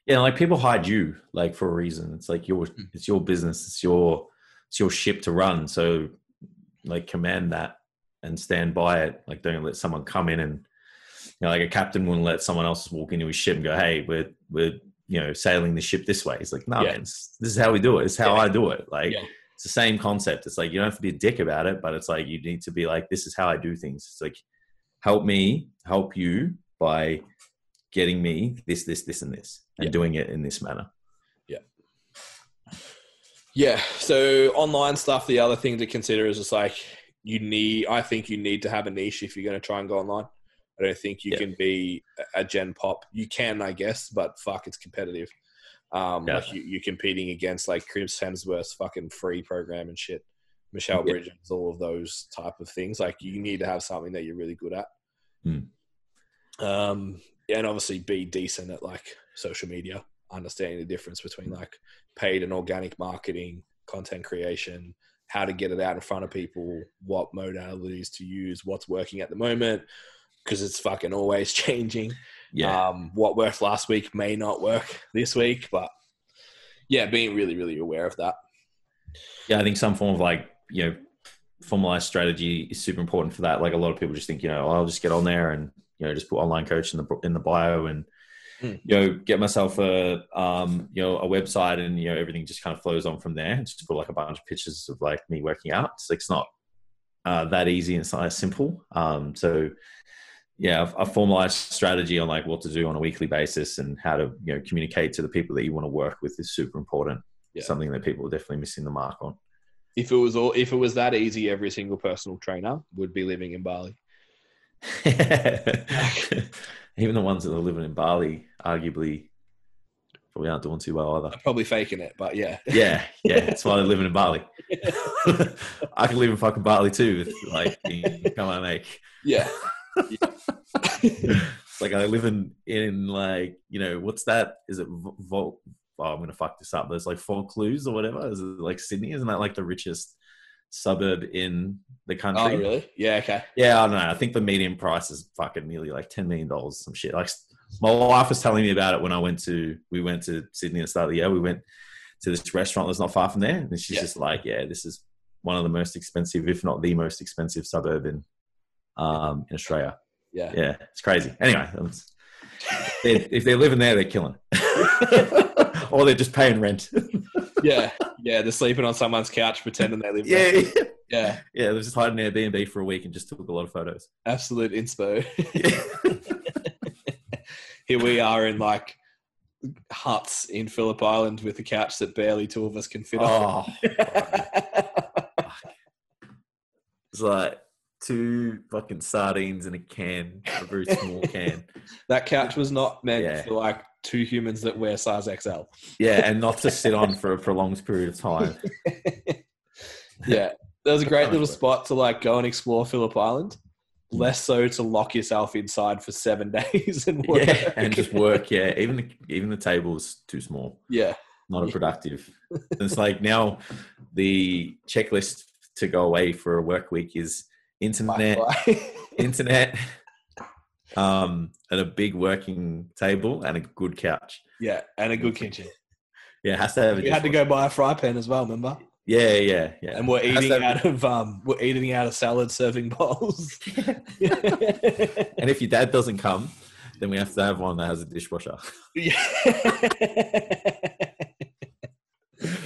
Yeah, like people hide you like for a reason. It's like your Mm. it's your business. It's your it's your ship to run. So like command that and stand by it. Like don't let someone come in and you know, like a captain wouldn't let someone else walk into his ship and go, "Hey, we're we're you know sailing the ship this way." It's like, no, Yeah. man, this is how we do it. It's how Yeah. I do it. Like Yeah. it's the same concept. It's like you don't have to be a dick about it, but it's like you need to be like, "This is how I do things." It's like help me help you by getting me this, this, this, and this, and Yeah. doing it in this manner. Yeah. Yeah. So online stuff, the other thing to consider is just like you need. I think you need to have a niche if you're going to try and go online. I don't think you Yeah. can be a Gen Pop. You can, I guess, but fuck, it's competitive. Um, Yeah. like you, you're competing against like Chris Hemsworth's fucking free program and shit. Michelle Yeah. Bridges, all of those type of things. Like you need to have something that you're really good at. Hmm. Um, and obviously be decent at like social media, understanding the difference between like paid and organic marketing, content creation, how to get it out in front of people, what modalities to use, what's working at the moment, because it's fucking always changing. Yeah. Um, what worked last week may not work this week, but yeah, being really, really aware of that. yeah. I think some form of like, you know, formalized strategy is super important for that. Like a lot of people just think, you know, I'll just get on there and you know just put online coach in the in the bio and mm. you know get myself a um you know a website and you know everything just kind of flows on from there. Just put like a bunch of pictures of like me working out. It's it's not uh, that easy and it's not simple. Um, so yeah, a, a formalized strategy on like what to do on a weekly basis and how to you know communicate to the people that you want to work with is super important. Yeah. Something that people are definitely missing the mark on. If it was all, if it was that easy, every single personal trainer would be living in Bali. Even the ones that are living in Bali, arguably, probably aren't doing too well either. I'm probably faking it, but yeah. yeah, yeah. That's why they're living in Bali. I can live in fucking Bali too, with like come on, make. Yeah. like I live in in like you know what's that? Is it Vol? Oh, I'm gonna fuck this up. There's like four clues or whatever. Is it like Sydney? Isn't that like the richest suburb in the country? Oh, really? Yeah. Okay. Yeah, I don't know. I think the median price is fucking nearly like ten million dollars. Some shit. Like my wife was telling me about it when I went to we went to Sydney at the start of the year. We went to this restaurant that's not far from there, and she's yeah. just like, "Yeah, this is one of the most expensive, if not the most expensive suburb in um, in Australia." Yeah. Yeah. It's crazy. Anyway, if they're living there, they're killing. or they're just paying rent. Yeah. Yeah. They're sleeping on someone's couch pretending they live yeah, there. Yeah. Yeah. Yeah. They're just hiding Airbnb for a week and just took a lot of photos. Absolute inspo. Here we are in like huts in Phillip Island with a couch that barely two of us can fit oh, on. it's like two fucking sardines in a can, a very small can. that couch was not meant yeah. for like two humans that wear size XL. Yeah, and not to sit on for a prolonged period of time. yeah, that was a great little spot to like go and explore Phillip Island. Mm. Less so to lock yourself inside for seven days and work. Yeah, and just work. Yeah, even the, even the table's too small. Yeah, not a productive. it's like now the checklist to go away for a work week is internet, internet, um, and a big working table and a good couch. Yeah, and a good kitchen. Yeah, has to have. You had to go buy a fry pan as well. Remember? Yeah, yeah, yeah. And we're eating out of um, we're eating out of salad serving bowls. and if your dad doesn't come, then we have to have one that has a dishwasher. Yeah.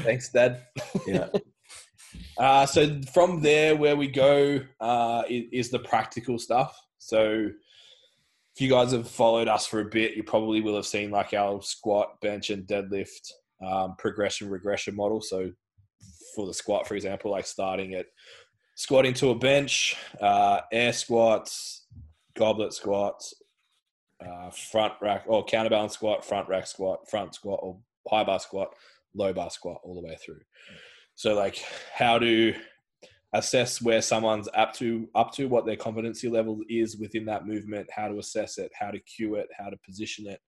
Thanks, Dad. Yeah. Uh, so from there, where we go uh, is, is, the practical stuff. So if you guys have followed us for a bit, you probably will have seen like our squat, bench, and deadlift um, progression regression model. So for the squat, for example, like starting at squatting to a bench, uh, air squats, goblet squats, uh, front rack or counterbalance squat, front rack squat, front squat, or high bar squat, low bar squat, all the way through. So like how to assess where someone's up to up to what their competency level is within that movement, how to assess it, how to cue it, how to position it,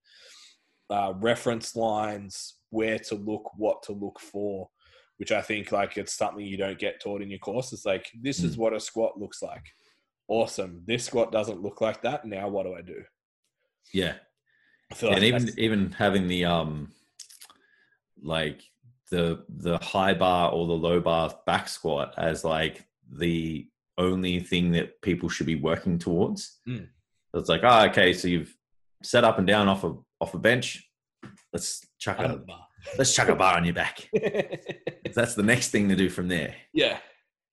uh, reference lines, where to look, what to look for, which I think like it's something you don't get taught in your course. It's like this is what a squat looks like. Awesome. This squat doesn't look like that. Now what do I do? Yeah. yeah like and even even having the um like the the high bar or the low bar back squat as like the only thing that people should be working towards. Mm. So it's like, oh, okay, so you've set up and down off a off a bench. Let's chuck a bar. let's chuck a bar on your back. That's the next thing to do from there. Yeah,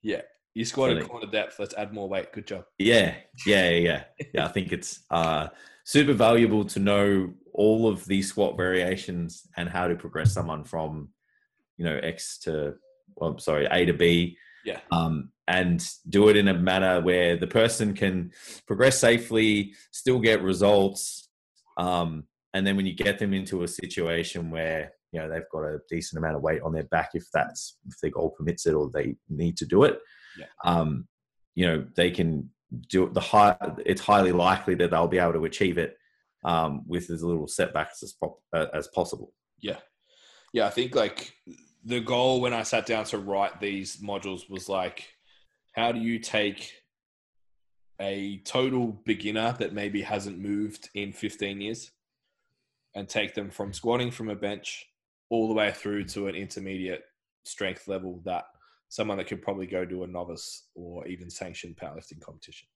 yeah. You squatted so corner depth. Let's add more weight. Good job. Yeah, yeah, yeah, yeah. I think it's uh, super valuable to know all of these squat variations and how to progress someone from you know X to well, sorry A to B. Yeah. Um, and do it in a manner where the person can progress safely, still get results, um, and then when you get them into a situation where you know they've got a decent amount of weight on their back, if that's if their goal permits it or they need to do it, yeah. um, you know they can do it. The high, it's highly likely that they'll be able to achieve it um, with as little setbacks as, uh, as possible. Yeah, yeah. I think like the goal when I sat down to write these modules was like, how do you take a total beginner that maybe hasn't moved in 15 years and take them from squatting from a bench all the way through to an intermediate strength level that someone that could probably go to a novice or even sanctioned powerlifting competition.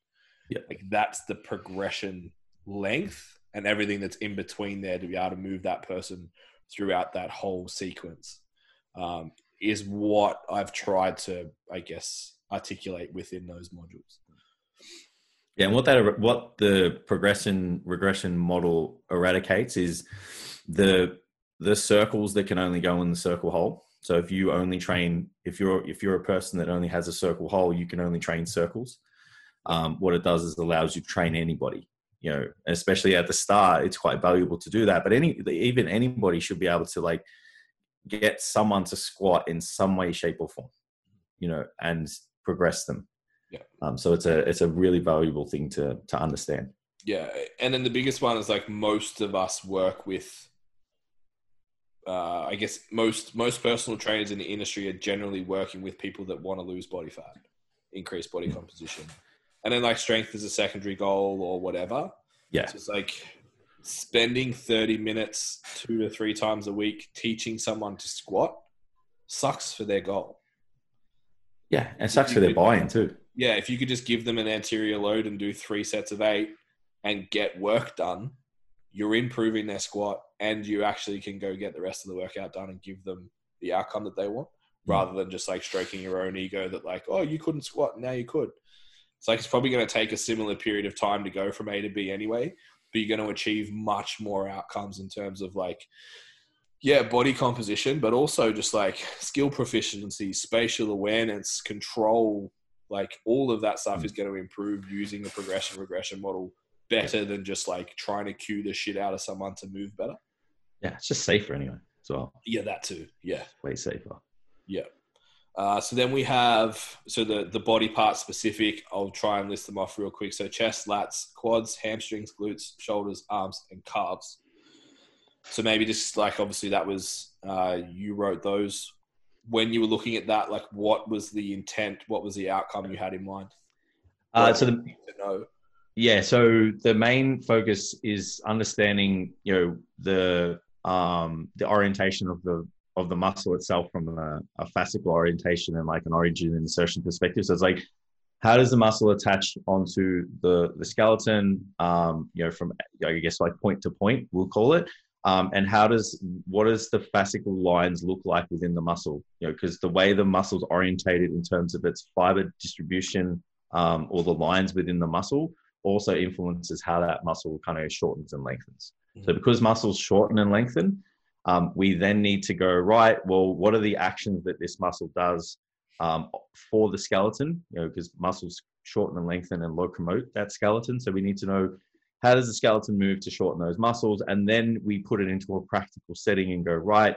Yeah. Like that's the progression length and everything that's in between there to be able to move that person throughout that whole sequence um, is what I've tried to, I guess, articulate within those modules. Yeah, and what that what the progression regression model eradicates is the the circles that can only go in the circle hole. So if you only train if you're if you're a person that only has a circle hole, you can only train circles. Um, what it does is allows you to train anybody. You know, especially at the start, it's quite valuable to do that. But any even anybody should be able to like get someone to squat in some way, shape, or form. You know, and progress them. Yeah. Um, so it's a it's a really valuable thing to to understand. Yeah, and then the biggest one is like most of us work with. Uh, I guess most most personal trainers in the industry are generally working with people that want to lose body fat, increase body composition, and then like strength is a secondary goal or whatever. Yeah, so it's like spending thirty minutes two to three times a week teaching someone to squat sucks for their goal. Yeah, and sucks for their buy-in too. Yeah, if you could just give them an anterior load and do three sets of eight and get work done, you're improving their squat and you actually can go get the rest of the workout done and give them the outcome that they want mm. rather than just like stroking your own ego that like, oh, you couldn't squat, now you could. It's like it's probably going to take a similar period of time to go from A to B anyway, but you're going to achieve much more outcomes in terms of like yeah, body composition, but also just like skill proficiency, spatial awareness, control, like all of that stuff mm. is going to improve using the progression regression model better than just like trying to cue the shit out of someone to move better. Yeah, it's just safer anyway as well. Yeah, that too. Yeah, way safer. Yeah. Uh, so then we have so the the body part specific. I'll try and list them off real quick. So chest, lats, quads, hamstrings, glutes, shoulders, arms, and calves. So maybe just like obviously that was uh, you wrote those when you were looking at that. Like, what was the intent? What was the outcome you had in mind? Uh, so the, know. yeah, so the main focus is understanding, you know, the um, the orientation of the of the muscle itself from a, a fascicle orientation and like an origin and insertion perspective. So it's like how does the muscle attach onto the the skeleton um, you know from i guess like point to point we'll call it um, and how does what does the fascicle lines look like within the muscle you know because the way the muscle's orientated in terms of its fiber distribution um, or the lines within the muscle also influences how that muscle kind of shortens and lengthens mm-hmm. so because muscles shorten and lengthen um, we then need to go right well what are the actions that this muscle does um, for the skeleton? You know because muscles shorten and lengthen and locomote that skeleton. So we need to know how does the skeleton move to shorten those muscles? And then we put it into a practical setting and go right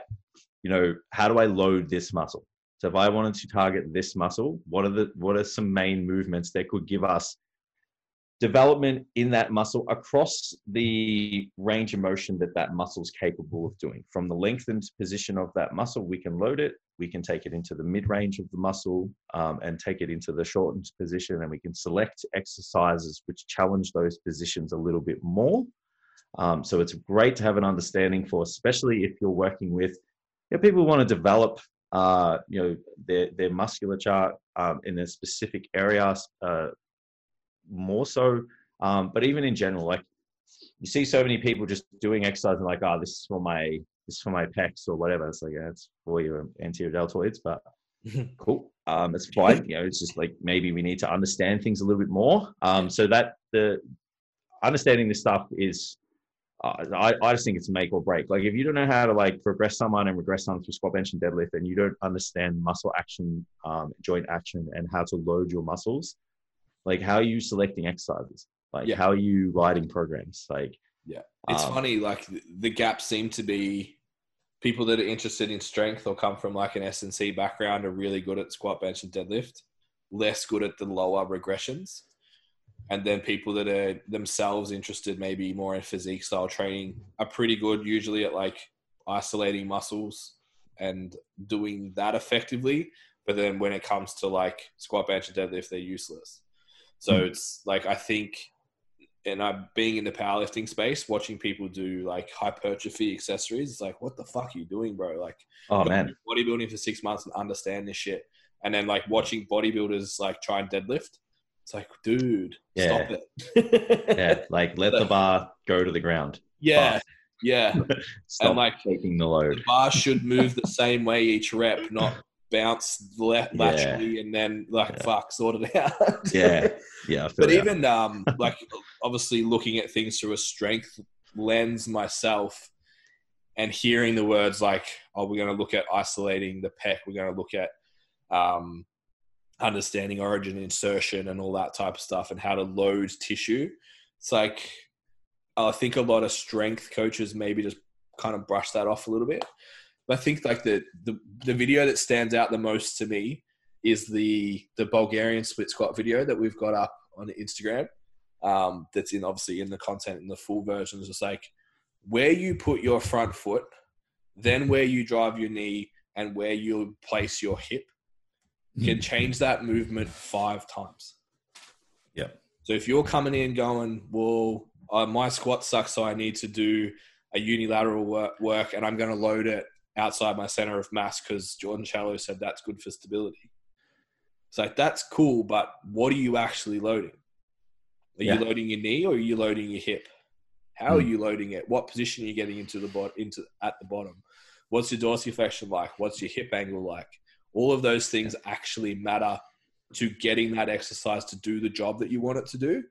you know how do i load this muscle? So if i wanted to target this muscle what are the what are some main movements that could give us development in that muscle across the range of motion that that muscle is capable of doing. From the lengthened position of that muscle, we can load it. We can take it into the mid range of the muscle um, and take it into the shortened position, and we can select exercises which challenge those positions a little bit more. Um, so it's great to have an understanding for, especially if you're working with you know, people who want to develop, uh, you know, their their musculature um, in a specific area, uh, more so. Um, but even in general, like you see so many people just doing exercise and like, oh, this is for my this is for my pecs or whatever. It's like yeah, it's for your anterior deltoids, but cool. Um, it's fine. You know, it's just like maybe we need to understand things a little bit more. Um, so that the understanding this stuff is uh, I, I just think it's make or break. Like if you don't know how to like progress someone and regress someone through squat, bench, and deadlift, and you don't understand muscle action, um, joint action, and how to load your muscles, like how are you selecting exercises? Like yeah. how are you writing programs? Like yeah. It's um, funny like the gaps seem to be people that are interested in strength or come from like an S&C background are really good at squat bench and deadlift less good at the lower regressions. And then people that are themselves interested maybe more in physique style training are pretty good usually at like isolating muscles and doing that effectively. But then when it comes to like squat bench and deadlift they're useless so mm. it's like I think, and I'm being in the powerlifting space, watching people do like hypertrophy accessories. It's like, what the fuck are you doing, bro? Like, oh man, bodybuilding for six months and understand this shit. and then like watching bodybuilders like try and deadlift. It's like, dude, Yeah. stop it. Yeah, like let the bar go to the ground. yeah, Fast. yeah. Stop And like taking the load. the bar should move the same way each rep, not bounce left Yeah. laterally and then like Yeah. fuck sort it out. Yeah, yeah. But even um like obviously looking at things through a strength lens myself and hearing the words like oh we're going to look at isolating the pec we're going to look at um understanding origin insertion and all that type of stuff and how to load tissue it's like i think a lot of strength coaches maybe just kind of brush that off a little bit but i think like the the, the video that stands out the most to me is the the bulgarian split squat video that we've got up on instagram um, that's in obviously in the content in the full version is just like where you put your front foot, then where you drive your knee, and where you place your hip can change that movement five times. Yep. So if you're coming in going, well, uh, my squat sucks, so I need to do a unilateral work, work and I'm going to load it outside my center of mass because Jordan Shallow said that's good for stability. It's like that's cool, but what are you actually loading? Are Yeah. you loading your knee or are you loading your hip? How are Hmm. you loading it? What position are you getting into the bot into at the bottom? What's your dorsiflexion like? What's your hip angle like? All of those things actually matter to getting that exercise to do the job that you want it to do.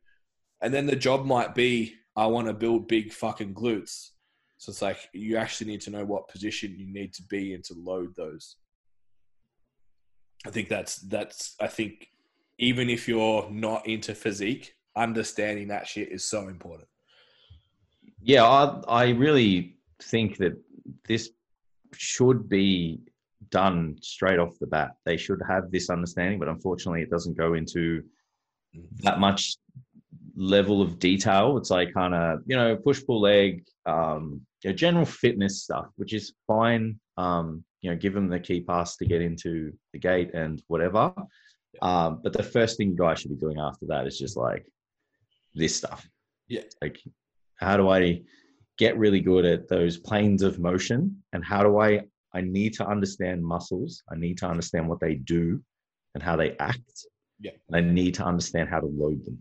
And then the job might be, I want to build big fucking glutes. So it's like you actually need to know what position you need to be in to load those. I think that's that's I think even if you're not into physique, understanding that shit is so important. yeah, I, I really think that this should be done straight off the bat. They should have this understanding, but unfortunately, it doesn't go into that much level of detail. It's like kind of you know push pull leg, um, you know, general fitness stuff, which is fine. Um, you know, give them the key pass to get into the gate and whatever. Um, but the first thing you guys should be doing after that is just like this stuff. Yeah. Like, how do I get really good at those planes of motion? And how do I, I need to understand muscles. I need to understand what they do and how they act. Yeah. And I need to understand how to load them.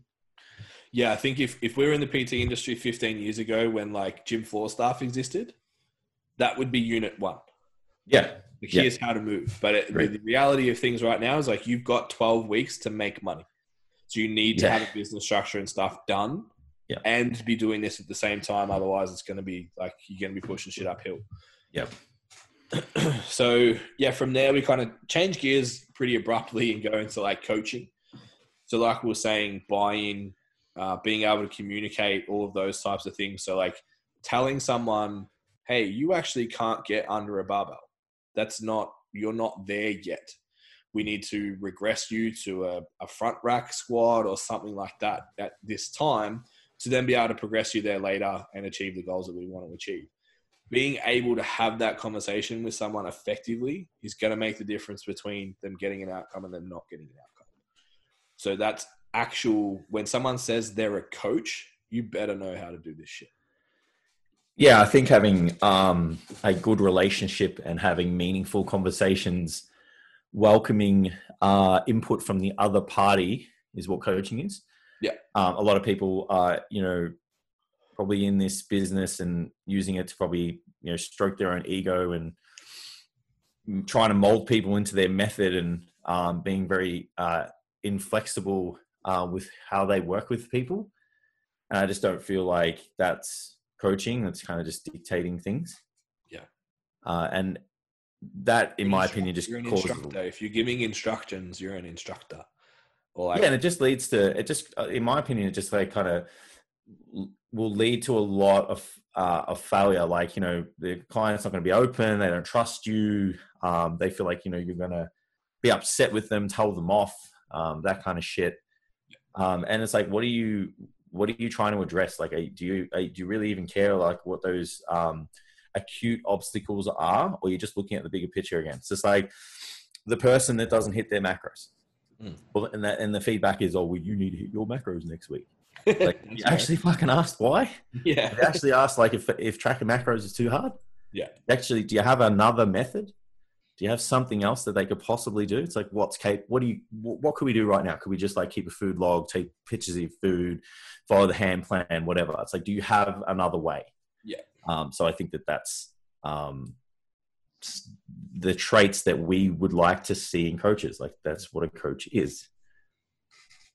Yeah, I think if, if we were in the PT industry 15 years ago when like gym floor staff existed, that would be unit one. Yeah. Like, Yeah. Here's how to move. But it, the, the reality of things right now is like you've got 12 weeks to make money. So you need to have a business structure and stuff done Yeah. and be doing this at the same time. Otherwise, it's going to be like you're going to be pushing shit uphill. Yep. so yeah, from there we kind of change gears pretty abruptly and go into like coaching. So like we were saying, buy-in, uh, being able to communicate, all of those types of things. So like telling someone, hey, you actually can't get under a barbell. That's not you're not there yet. We need to regress you to a, a front rack squat or something like that at this time to then be able to progress you there later and achieve the goals that we want to achieve being able to have that conversation with someone effectively is going to make the difference between them getting an outcome and them not getting an outcome. So that's actual, when someone says they're a coach, you better know how to do this shit. Yeah, I think having um, a good relationship and having meaningful conversations, welcoming uh, input from the other party is what coaching is. Yeah. Um, a lot of people are, you know, probably in this business and using it to probably, you know, stroke their own ego and trying to mold people into their method and um, being very uh, inflexible uh, with how they work with people. And I just don't feel like that's coaching. That's kind of just dictating things. Yeah. Uh, and that, in You're my opinion, just You're an causes. instructor. If you're giving instructions, you're an instructor. Or like, yeah, and it just leads to it. Just, uh, in my opinion, it just like kind of will lead to a lot of uh, of failure. Like you know, the client's not going to be open. They don't trust you. Um, they feel like you know you're going to be upset with them, tell them off, um, that kind of shit. Um, and it's like, what are you? What are you trying to address? Like, do you do you really even care? Like, what those um, acute obstacles are, or you're just looking at the bigger picture again? It's just like the person that doesn't hit their macros. Mm. Well, and that and the feedback is, oh, well, you need to hit your macros next week. Like, you actually fucking asked why? yeah, You actually asked like if if tracking macros is too hard. Yeah. Actually, do you have another method? Do you have something else that they could possibly do? It's like, what's Kate? What do you, what could we do right now? Could we just like keep a food log, take pictures of your food, follow the hand plan, whatever? It's like, do you have another way? Yeah. Um, so I think that that's um, the traits that we would like to see in coaches. Like that's what a coach is.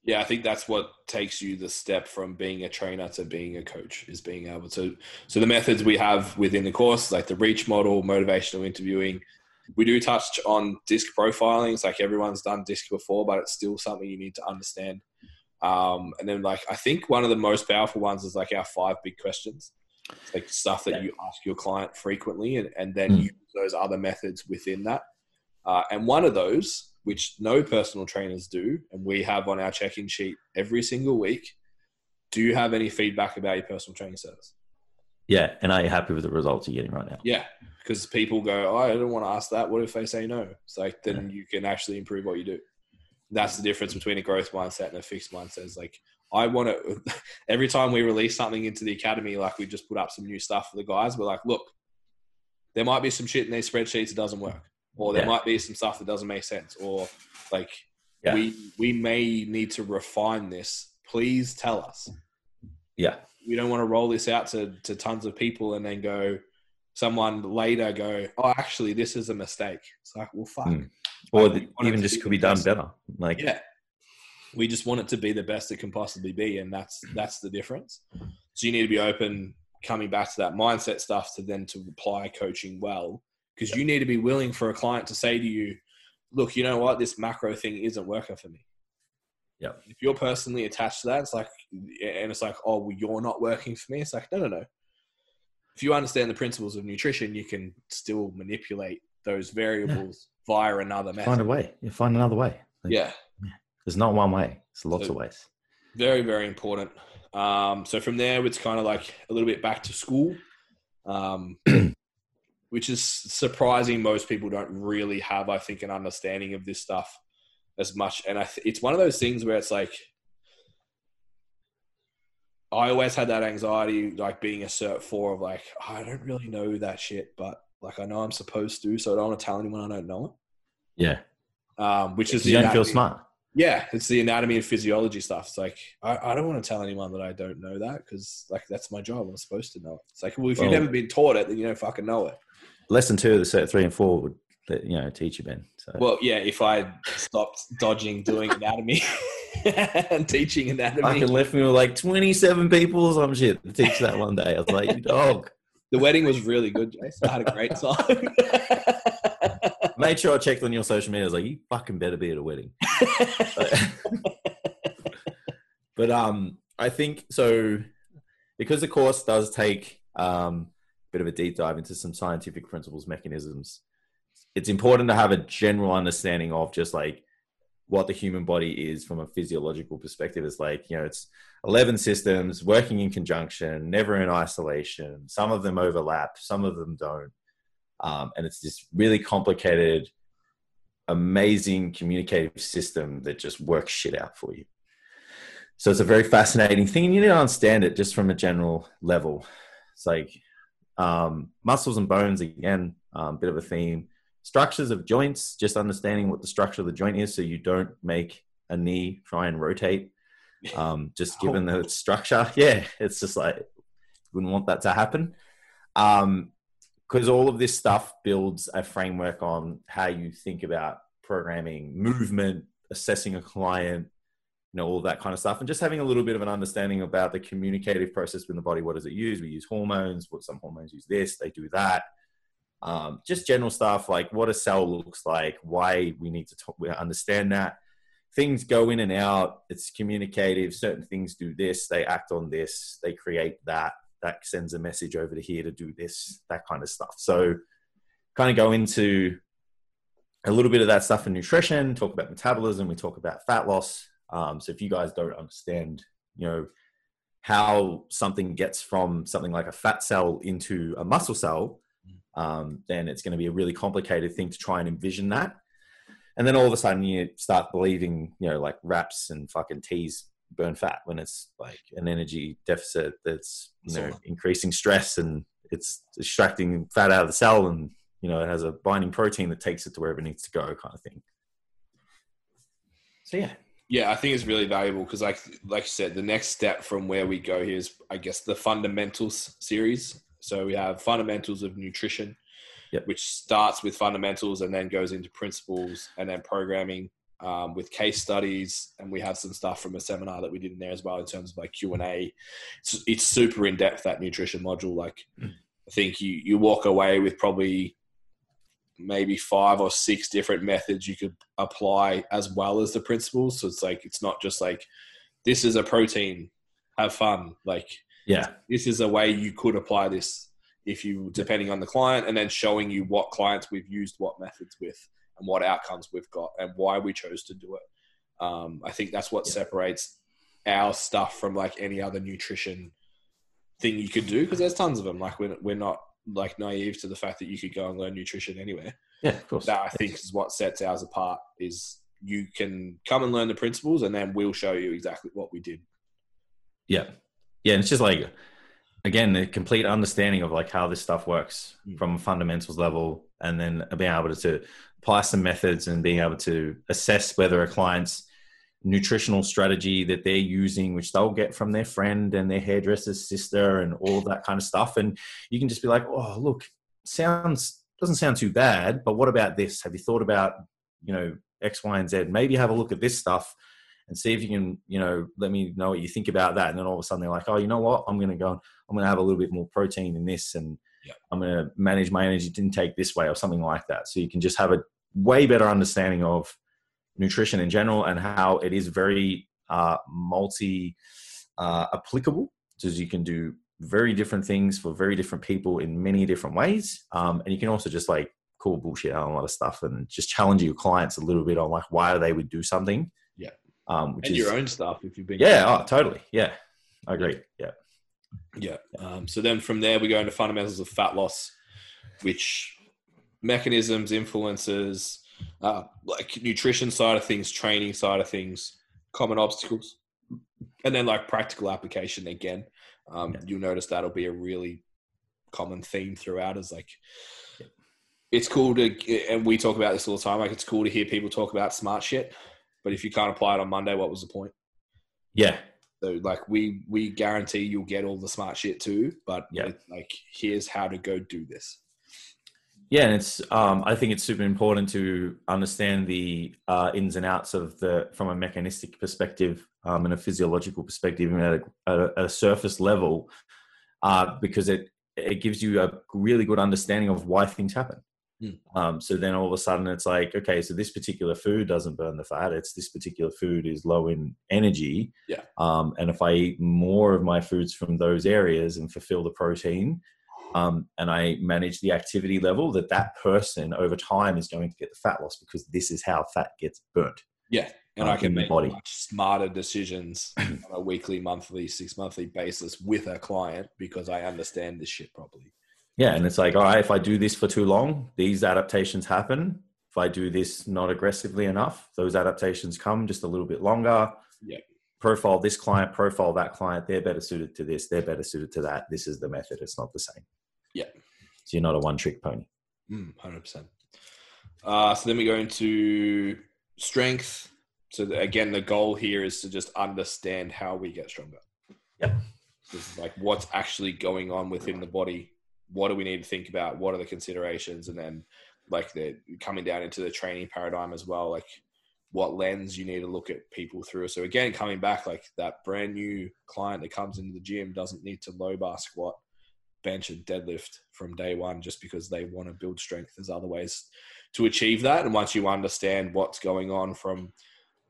Yeah, I think that's what takes you the step from being a trainer to being a coach is being able to. So the methods we have within the course, like the reach model, motivational interviewing, we do touch on disc profiling. It's like everyone's done disc before, but it's still something you need to understand. Um, and then like I think one of the most powerful ones is like our five big questions. It's like stuff that yeah. you ask your client frequently and, and then mm. use those other methods within that. Uh, and one of those, which no personal trainers do, and we have on our check-in sheet every single week, do you have any feedback about your personal training service? Yeah, and are you happy with the results you're getting right now? Yeah, because people go, oh, I don't want to ask that. What if they say no? It's like then yeah. you can actually improve what you do. That's the difference between a growth mindset and a fixed mindset. Is like I want to. every time we release something into the academy, like we just put up some new stuff for the guys. We're like, look, there might be some shit in these spreadsheets that doesn't work, or there yeah. might be some stuff that doesn't make sense, or like yeah. we we may need to refine this. Please tell us. Yeah, we don't want to roll this out to to tons of people and then go. Someone later go, oh, actually, this is a mistake. It's like, well, fuck. Mm. Or like, even just could be done better. Like, yeah, we just want it to be the best it can possibly be, and that's that's the difference. So you need to be open coming back to that mindset stuff to then to apply coaching well because you need to be willing for a client to say to you look you know what this macro thing isn't working for me yeah if you're personally attached to that it's like and it's like oh well, you're not working for me it's like no no no. If you understand the principles of nutrition you can still manipulate those variables yeah. via another method find a way. You find another way. Like, yeah. There's not one way. It's lots so, of ways. very very important. Um, so from there, it's kind of like a little bit back to school, um, which is surprising. Most people don't really have, I think, an understanding of this stuff as much. And I th- it's one of those things where it's like, I always had that anxiety, like being a cert four of like, oh, I don't really know that shit, but like I know I'm supposed to, so I don't want to tell anyone I don't know it. Yeah. Um, which is you don't feel smart. Yeah, it's the anatomy and physiology stuff. It's like I, I don't want to tell anyone that I don't know that because like that's my job. I'm supposed to know it. It's like well, if you've never been taught it, then you don't fucking know it. Lesson two of the cert three and four would you know teach you Ben. So. Well, yeah, if I stopped dodging doing anatomy and teaching anatomy, I can left me with like 27 people or some shit to teach that one day. I was like, dog. The wedding was really good, Jason. I had a great time made sure I checked on your social media. I was like, you fucking better be at a wedding. but um, I think so because the course does take um, a bit of a deep dive into some scientific principles, mechanisms. It's important to have a general understanding of just like what the human body is from a physiological perspective. It's like you know, it's eleven systems working in conjunction, never in isolation. Some of them overlap, some of them don't. Um, and it's this really complicated, amazing communicative system that just works shit out for you. So it's a very fascinating thing, and you need to understand it just from a general level. It's like um, muscles and bones, again, um, a bit of a theme. Structures of joints, just understanding what the structure of the joint is so you don't make a knee try and rotate. Um, just given oh. the structure, yeah, it's just like wouldn't want that to happen. Um, because all of this stuff builds a framework on how you think about programming, movement, assessing a client, you know, all that kind of stuff, and just having a little bit of an understanding about the communicative process in the body. What does it use? We use hormones. What some hormones use this, they do that. Um, just general stuff like what a cell looks like, why we need to understand that. Things go in and out. It's communicative. Certain things do this. They act on this. They create that that sends a message over to here to do this, that kind of stuff. So, kind of go into a little bit of that stuff in nutrition, talk about metabolism, we talk about fat loss. Um, so, if you guys don't understand, you know, how something gets from something like a fat cell into a muscle cell, um, then it's going to be a really complicated thing to try and envision that. And then all of a sudden you start believing, you know, like wraps and fucking teas burn fat when it's like an energy deficit that's you know increasing stress and it's extracting fat out of the cell and you know, it has a binding protein that takes it to wherever it needs to go, kind of thing. So yeah, yeah, I think it's really valuable because, like, like you said, the next step from where we go here is, I guess, the fundamentals series. So we have fundamentals of nutrition, Yep. which starts with fundamentals and then goes into principles and then programming um, with case studies. And we have some stuff from a seminar that we did in there as well in terms of like Q and A. It's, it's super in depth that nutrition module. Like, Mm. I think you you walk away with probably maybe five or six different methods you could apply as well as the principles. So it's like it's not just like this is a protein, have fun. Like yeah, this is a way you could apply this if you depending on the client and then showing you what clients we've used what methods with and what outcomes we've got and why we chose to do it um, i think that's what Yeah. separates our stuff from like any other nutrition thing you could do because there's tons of them like we're, we're not like naive to the fact that you could go and learn nutrition anywhere yeah, of course. that i think is what sets ours apart is you can come and learn the principles and then we'll show you exactly what we did Yeah. Yeah. And it's just like, again, the complete understanding of like how this stuff works Mm. from a fundamentals level and then being able to apply some methods and being able to assess whether a client's nutritional strategy that they're using, which they'll get from their friend and their hairdresser's sister and all that kind of stuff. And you can just be like, oh, look, sounds, doesn't sound too bad, but what about this? Have you thought about, you know, X, Y, and Z? Maybe have a look at this stuff and see if you can, you know, let me know what you think about that. And then all of a sudden they're like, oh, you know what? I'm going to go, I'm going to have a little bit more protein in this and Yeah. I'm going to manage my energy intake this way or something like that. So you can just have a way better understanding of nutrition in general and how it is very uh, multi uh, applicable because you can do very different things for very different people in many different ways. Um, and you can also just like cool bullshit on a lot of stuff and just challenge your clients a little bit on like why they would do something. Um, which and is, your own stuff if you've been yeah, oh, totally. Yeah. I agree. Yeah. Yeah. Um, so then from there we go into fundamentals of fat loss, which mechanisms, influences, uh, like nutrition side of things, training side of things, common obstacles, and then like practical application again. Um, Yeah. You'll notice that'll be a really common theme throughout. Is like it's cool to, and we talk about this all the time. Like it's cool to hear people talk about smart shit, but if you can't apply it on Monday, what was the point? Yeah. So like we we guarantee you'll get all the smart shit too, but Yeah. like here's how to go do this. Yeah, and it's. Um, I think it's super important to understand the uh, ins and outs of the from a mechanistic perspective um, and a physiological perspective, even at a, at a, at a surface level, uh, because it it gives you a really good understanding of why things happen. Hmm. Um, so then all of a sudden it's like, okay, so this particular food doesn't burn the fat. It's this particular food is low in energy. Yeah. Um, and if I eat more of my foods from those areas and fulfill the protein, um, and I manage the activity level, that that person over time is going to get the fat loss because this is how fat gets burnt. Yeah, and I can make body. much smarter decisions on a weekly, monthly, six monthly basis with a client because I understand this shit properly. Yeah, and it's like, all right, if I do this for too long, these adaptations happen. If I do this not aggressively enough, those adaptations come just a little bit longer. Yeah. Profile this client, profile that client. They're better suited to this. They're better suited to that. This is the method. It's not the same. Yeah. So you're not a one trick pony. Mm, Hundred percent. Uh, so then we go into strength. So the, again, the goal here is to just understand how we get stronger. Yeah. This is like what's actually going on within the body. What do we need to think about? What are the considerations? And then like the coming down into the training paradigm as well. Like what lens you need to look at people through. So again, coming back like that brand new client that comes into the gym doesn't need to low bar squat bench and deadlift from day one just because they want to build strength. There's other ways to achieve that. And once you understand what's going on from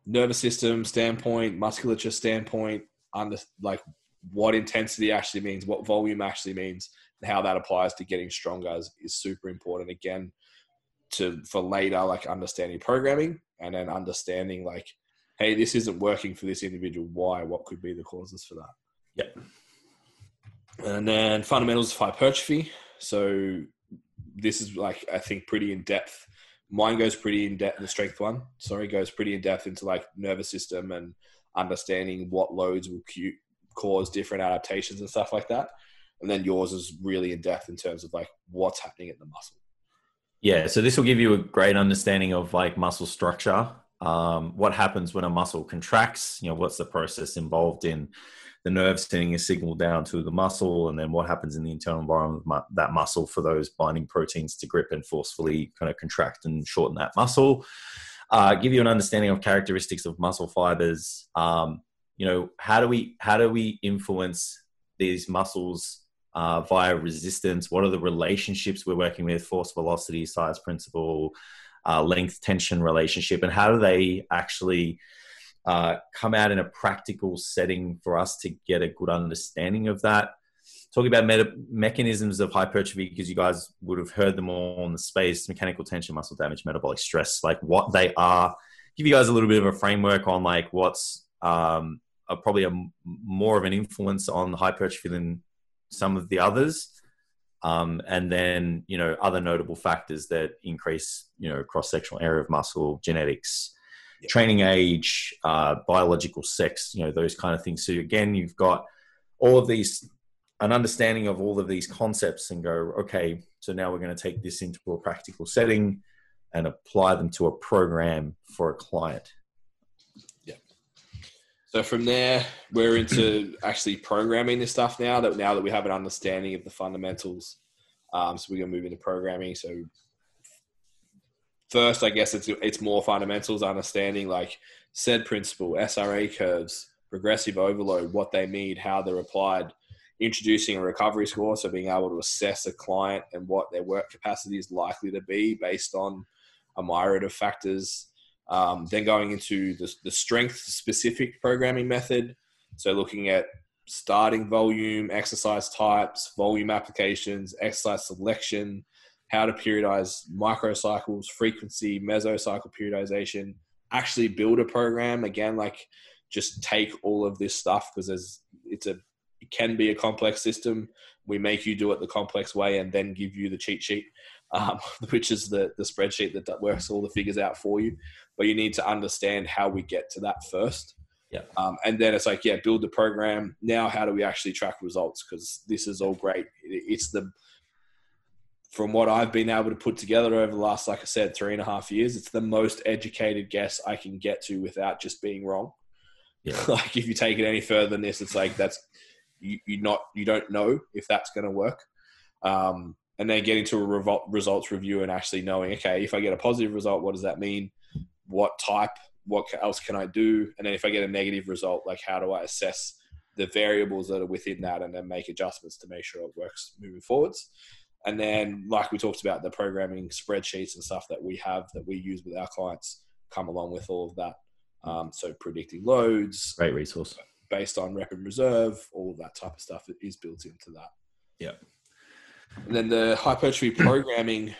nervous system standpoint, musculature standpoint, under like what intensity actually means, what volume actually means, how that applies to getting stronger is, is super important. Again, to for later, like understanding programming and then understanding like, hey, this isn't working for this individual. Why? What could be the causes for that? Yep. And then fundamentals of hypertrophy. So this is like I think pretty in depth. Mine goes pretty in depth. The strength one, sorry, goes pretty in depth into like nervous system and understanding what loads will cause different adaptations and stuff like that. And then yours is really in depth in terms of like what's happening in the muscle. Yeah, so this will give you a great understanding of like muscle structure. Um, what happens when a muscle contracts? You know, what's the process involved in the nerve sending a signal down to the muscle, and then what happens in the internal environment of that muscle for those binding proteins to grip and forcefully kind of contract and shorten that muscle. Uh, give you an understanding of characteristics of muscle fibers. Um, you know, how do we how do we influence these muscles uh, via resistance? What are the relationships we're working with? Force, velocity, size principle, uh, length, tension relationship, and how do they actually uh, come out in a practical setting for us to get a good understanding of that. Talking about meta- mechanisms of hypertrophy, because you guys would have heard them all in the space mechanical tension, muscle damage, metabolic stress, like what they are. Give you guys a little bit of a framework on like what's um, a, probably a more of an influence on hypertrophy than some of the others. Um, and then you know other notable factors that increase you know cross sectional area of muscle, genetics, training age, uh, biological sex, you know, those kind of things. So again, you've got all of these, an understanding of all of these concepts and go, okay, so now we're going to take this into a practical setting and apply them to a program for a client. So from there, we're into actually programming this stuff now that now that we have an understanding of the fundamentals. Um, so we're to move into programming. So first, I guess it's it's more fundamentals, understanding like SAID principle, SRA curves, progressive overload, what they mean, how they're applied, introducing a recovery score, so being able to assess a client and what their work capacity is likely to be based on a myriad of factors. Um, then going into the, the strength specific programming method, so looking at starting volume, exercise types, volume applications, exercise selection, how to periodize microcycles, frequency, mesocycle periodization, actually build a program. Again, like just take all of this stuff because there's it's a it can be a complex system. We make you do it the complex way and then give you the cheat sheet, um, which is the the spreadsheet that works all the figures out for you. But you need to understand how we get to that first. Yeah. Um, and then it's like, yeah, build the program. Now, how do we actually track results? Because this is all great. It's the from what I've been able to put together over the last, like I said, three and a half years, it's the most educated guess I can get to without just being wrong. Yeah. like if you take it any further than this, it's like that's you, you not you don't know if that's going to work. Um, and then getting to a revolt, results review and actually knowing, okay, if I get a positive result, what does that mean? What type? What else can I do? And then if I get a negative result, like how do I assess the variables that are within that and then make adjustments to make sure it works moving forwards. And then, like we talked about, the programming spreadsheets and stuff that we have that we use with our clients come along with all of that. Um, so predicting loads, great resource based on rep and reserve, all of that type of stuff is built into that. Yeah. And then the hypertrophy programming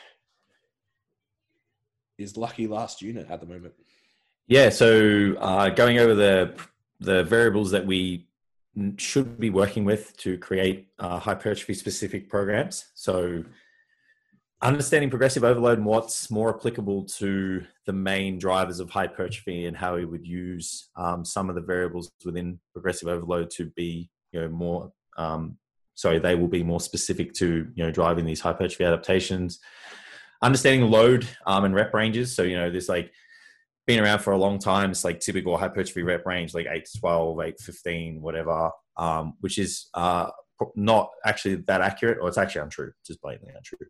is lucky last unit at the moment. Yeah. So uh, going over the the variables that we should be working with to create uh, hypertrophy specific programs. So, understanding progressive overload and what's more applicable to the main drivers of hypertrophy and how we would use um, some of the variables within progressive overload to be, you know, more. Um, sorry, they will be more specific to you know driving these hypertrophy adaptations. Understanding load um, and rep ranges. So you know, there's like been around for a long time. It's like typical hypertrophy rep range, like 8 to 12, 8 to 15, whatever, um, which is uh, not actually that accurate, or it's actually untrue, just blatantly untrue.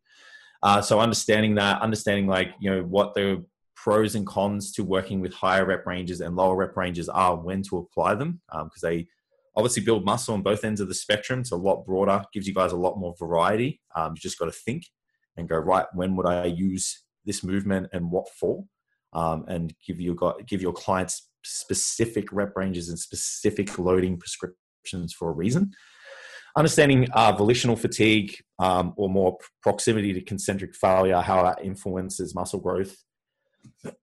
Uh, so understanding that, understanding like, you know, what the pros and cons to working with higher rep ranges and lower rep ranges are, when to apply them, because um, they obviously build muscle on both ends of the spectrum. It's a lot broader, gives you guys a lot more variety. Um, you just got to think and go, right, when would I use this movement and what for? um, and give you got give your clients specific rep ranges and specific loading prescriptions for a reason. Understanding uh, volitional fatigue um, or more proximity to concentric failure, how that influences muscle growth.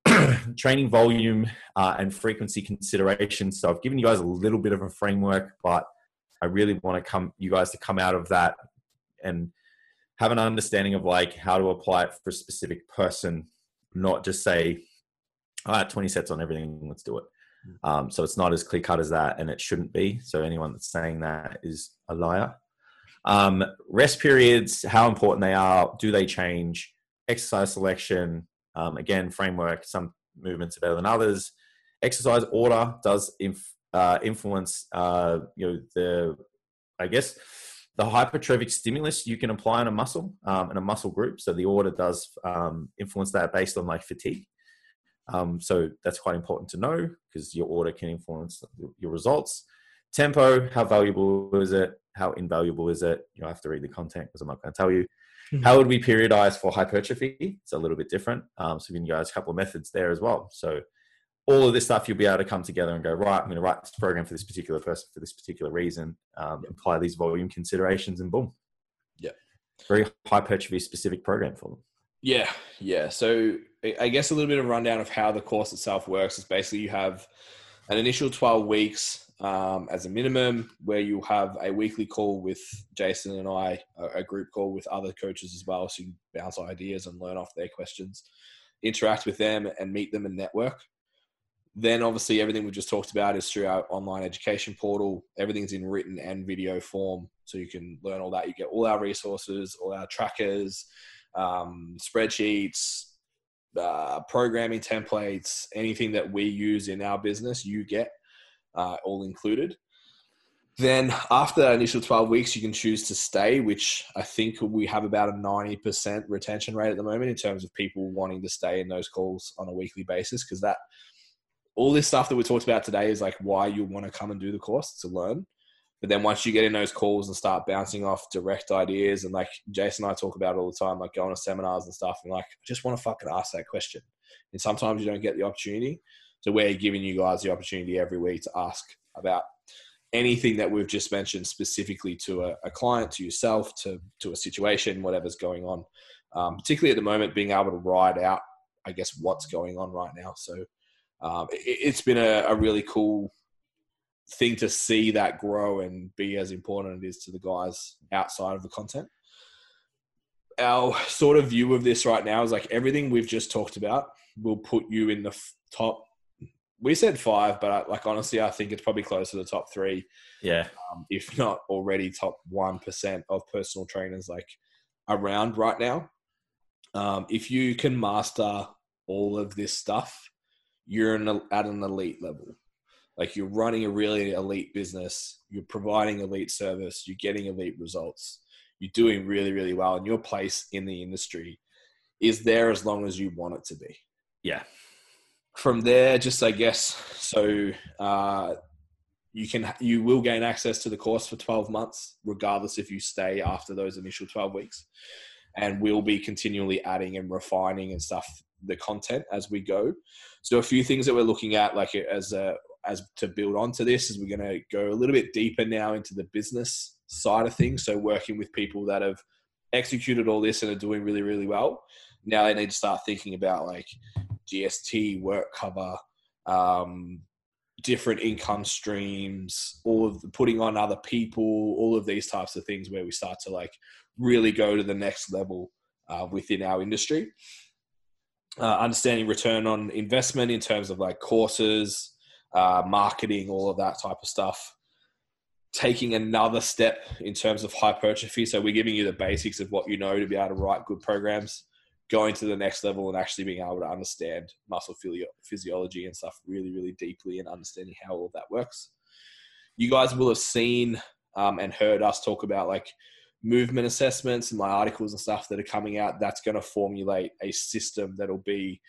Training volume uh, and frequency considerations. So I've given you guys a little bit of a framework, but I really want to come you guys to come out of that and have an understanding of like how to apply it for a specific person, not just say all right, 20 sets on everything, let's do it. Hmm. Um, so it's not as clear cut as that, and it shouldn't be. So anyone that's saying that is a liar. Um, rest periods, how important they are, do they change? exercise selection, um, again, framework, some movements are better than others. Exercise order does inf- uh, influence, uh, you know, the, I guess, the hypertrophic stimulus you can apply on a muscle um, in a muscle group. So the order does um, influence that based on like fatigue. Um, so that's quite important to know because your order can influence your results. Tempo, how valuable is it? How invaluable is it? You have to read the content because I'm not going to tell you. Mm-hmm. How would we periodize for hypertrophy? It's a little bit different. Um, so we can guys a couple of methods there as well. So all of this stuff you'll be able to come together and go right. I'm going to write this program for this particular person for this particular reason. Um, yep. Apply these volume considerations and boom. Yeah, very hypertrophy specific program for them. Yeah, yeah. So I guess a little bit of rundown of how the course itself works is basically you have an initial 12 weeks um, as a minimum, where you have a weekly call with Jason and I, a, group call with other coaches as well, so you can bounce ideas and learn off their questions, interact with them, and meet them and network. Then, obviously, everything we just talked about is through our online education portal. Everything's in written and video form, so you can learn all that. You get all our resources, all our trackers, um, spreadsheets, uh, programming templates, anything that we use in our business, you get uh, all included. Then after initial 12 weeks, you can choose to stay, which I think we have about a 90% retention rate at the moment in terms of people wanting to stay in those calls on a weekly basis. Because that, all this stuff that we talked about today is like why you want to come and do the course to learn. But then once you get in those calls and start bouncing off direct ideas, and like Jason and I talk about all the time, like going to seminars and stuff, and like, I just want to fucking ask that question. And sometimes you don't get the opportunity. So we're giving you guys the opportunity every week to ask about anything that we've just mentioned specifically to a, a client, to yourself, to to a situation, whatever's going on. Um, particularly at the moment, being able to ride out, I guess, what's going on right now. So um, it, has been a, a, really cool thing to see that grow and be as important as it is to the guys outside of the content. Our sort of view of this right now is like everything we've just talked about will put you in the top we said five, but I, like honestly, I think it's probably close to the top three. Yeah, um, if not already top one percent of personal trainers like around right now. Um, if you can master all of this stuff, you're an, at an elite level. Like you're running a really elite business, you're providing elite service, you're getting elite results, you're doing really, really well, and your place in the industry is there as long as you want it to be. Yeah, from there, just I guess so. Uh, you can you will gain access to the course for 12 months, regardless if you stay after those initial 12 weeks, and we'll be continually adding and refining and stuff the content as we go. So a few things that we're looking at, like as a as to build onto this, is we're going to go a little bit deeper now into the business side of things. So working with people that have executed all this and are doing really really well. Now they need to start thinking about like GST, work cover, um, different income streams, all of the, putting on other people, all of these types of things where we start to like really go to the next level uh, within our industry. Uh, understanding return on investment in terms of like courses, uh, marketing, all of that type of stuff. Taking another step in terms of hypertrophy. So we're giving you the basics of what you know to be able to write good programs going to the next level and actually being able to understand muscle physiology and stuff really, really deeply and understanding how all that works. You guys will have seen um, and heard us talk about like movement assessments and my articles and stuff that are coming out. That's going to formulate a system that'll be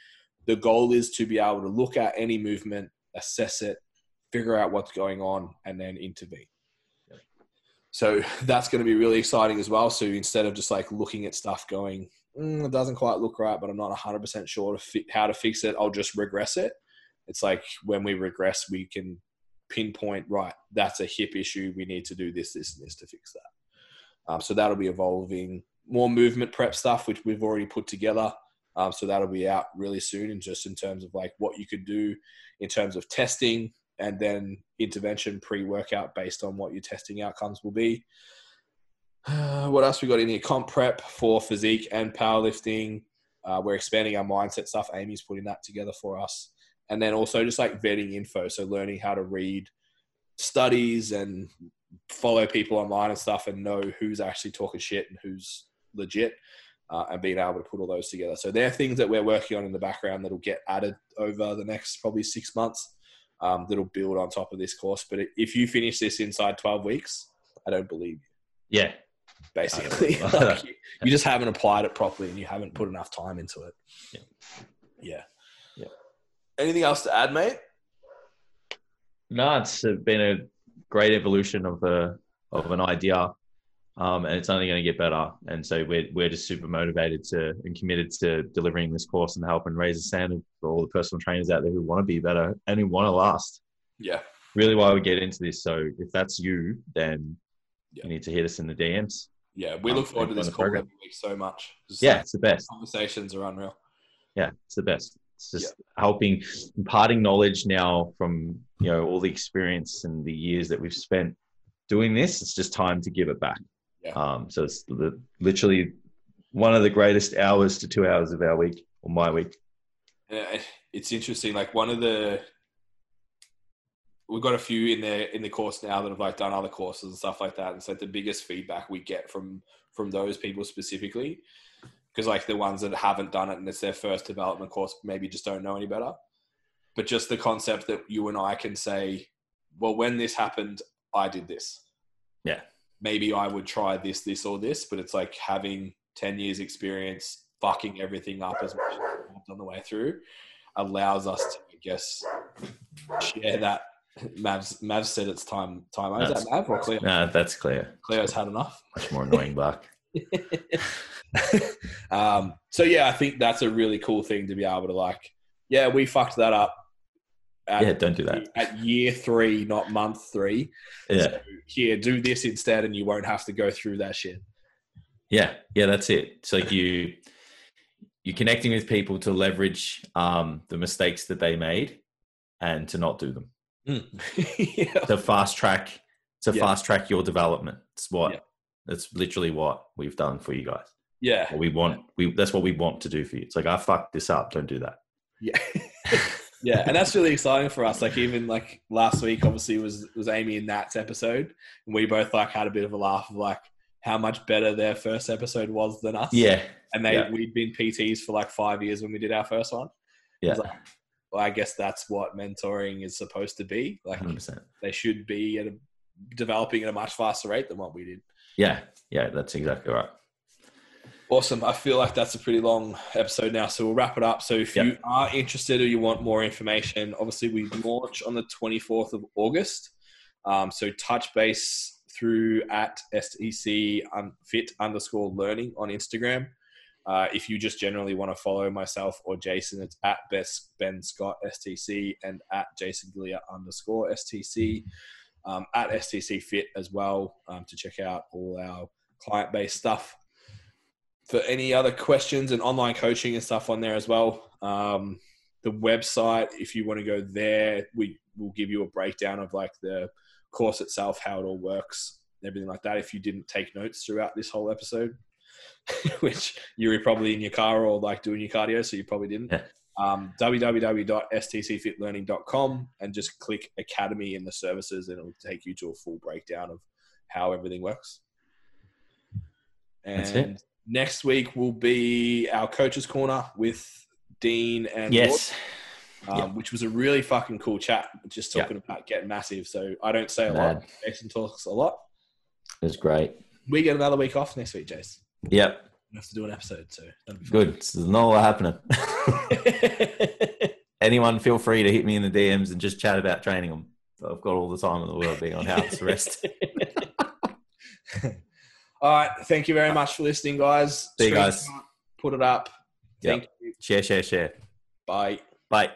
the goal is to be able to look at any movement, assess it, figure out what's going on, and then intervene. So that's going to be really exciting as well. So instead of just like looking at stuff going, mm, it doesn't quite look right, but I'm not 100% sure to fi- how to fix it. I'll just regress it. It's like when we regress, we can pinpoint, right, that's a hip issue. We need to do this, this, and this to fix that. Um, so that'll be evolving. More movement prep stuff, which we've already put together. Um, so that'll be out really soon, and just in terms of like what you could do in terms of testing and then intervention pre-workout based on what your testing outcomes will be. What else we got in here? Comp prep for physique and powerlifting. Uh, we're expanding our mindset stuff. Amy's putting that together for us. And then also just like vetting info. So learning how to read studies and follow people online and stuff and know who's actually talking shit and who's legit. uh, and being able to put all those together. So they're things that we're working on in the background that'll get added over the next probably six months. Um, that'll build on top of this course. But if you finish this inside 12 weeks, I don't believe you. Yeah. Basically, like you, you, just haven't applied it properly and you haven't put enough time into it. Yeah. Yeah. Yeah. Anything else to add, mate? No, it's been a great evolution of a of an idea um, and it's only going to get better. And so we're we're just super motivated to and committed to delivering this course and helping raise the standard for all the personal trainers out there who want to be better and who want to last. Yeah, really why we get into this. So if that's you, then Yeah. you need to hit us in the DMs. yeah. We Um, look forward to this call every week so much. Yeah, it's the best. conversations are unreal. Yeah, it's the best. It's just helping, imparting knowledge now from you know all the experience and the years that we've spent doing this. It's just time to give it back. Yeah. Um, so it's the, literally one of the greatest hours to two hours of our week or my week. Yeah, it's interesting. Like one of the, we've got a few in the in the course now that have like done other courses and stuff like that. And so the biggest feedback we get from from those people specifically, because like the ones that haven't done it and it's their first development course, maybe just don't know any better. But just the concept that you and I can say, well, when this happened, I did this. Yeah. Maybe I would try this, this, or this, but it's like having 10 years experience, fucking everything up as much as on the way through, allows us to, I guess, share that. Mav's, Mav said it's time. Time. Is That's- that Mav or Cleo? No, that's clear. Cleo's had enough. Much more annoying, Buck. um, so yeah, I think that's a really cool thing to be able to like. Yeah, we fucked that up. At, Yeah, don't do that. At year three, not month three. Yeah. So here, do this instead, and you won't have to go through that shit. Yeah, yeah, that's it. It's like you you're connecting with people to leverage um, the mistakes that they made and to not do them. Mm. yeah. To fast track to Yeah. fast track your development. It's what Yeah. that's literally what we've done for you guys. Yeah. What we want we that's what we want to do for you. It's like ah, I fucked this up, don't do that. Yeah. yeah. And that's really exciting for us. Like even like last week obviously was was Amy and Nat's episode. And we both like had a bit of a laugh of like how much better their first episode was than us. Yeah. And they Yeah. we'd been PTs for like five years when we did our first one. Yeah. Like, well, I guess that's what mentoring is supposed to be. Like 100%. they should be at a, developing at a much faster rate than what we did. Yeah. Yeah, that's exactly right. Awesome. I feel like that's a pretty long episode now, so we'll wrap it up. So if you are interested or you want more information, obviously we launch on the 24th of August. Um, so touch base through at STC fit underscore learning on Instagram. Uh, if you just generally want to follow myself or Jason, it's at best Ben Scott STC and at Jason Gillia underscore STC. Um, at STC Fit as well um, to check out all our client based stuff for any other questions and online coaching and stuff on there as well. Um, the website, if you want to go there, we will give you a breakdown of like the course itself, how it all works, everything like that. If you didn't take notes throughout this whole episode, which you were probably in your car or like doing your cardio, so you probably didn't. Yeah. Um, www.stcfitlearning.com and just click Academy in the services, and it'll take you to a full breakdown of how everything works. And next week will be our coaches corner with Dean and Yes. Um, which was a really fucking cool chat. Just talking about getting massive. So I don't say a lot. Jason talks a lot. It was great. We get another week off next week, Jace. Yep. We have to do an episode, so that'll be Good. It's not a lot happening. Anyone feel free to hit me in the DMs and just chat about training them. I've got all the time in the world being on house arrest. All right. Thank you very much for listening, guys. See you guys. Put it up. Yep. Thank you. Share, share, share. Bye. Bye.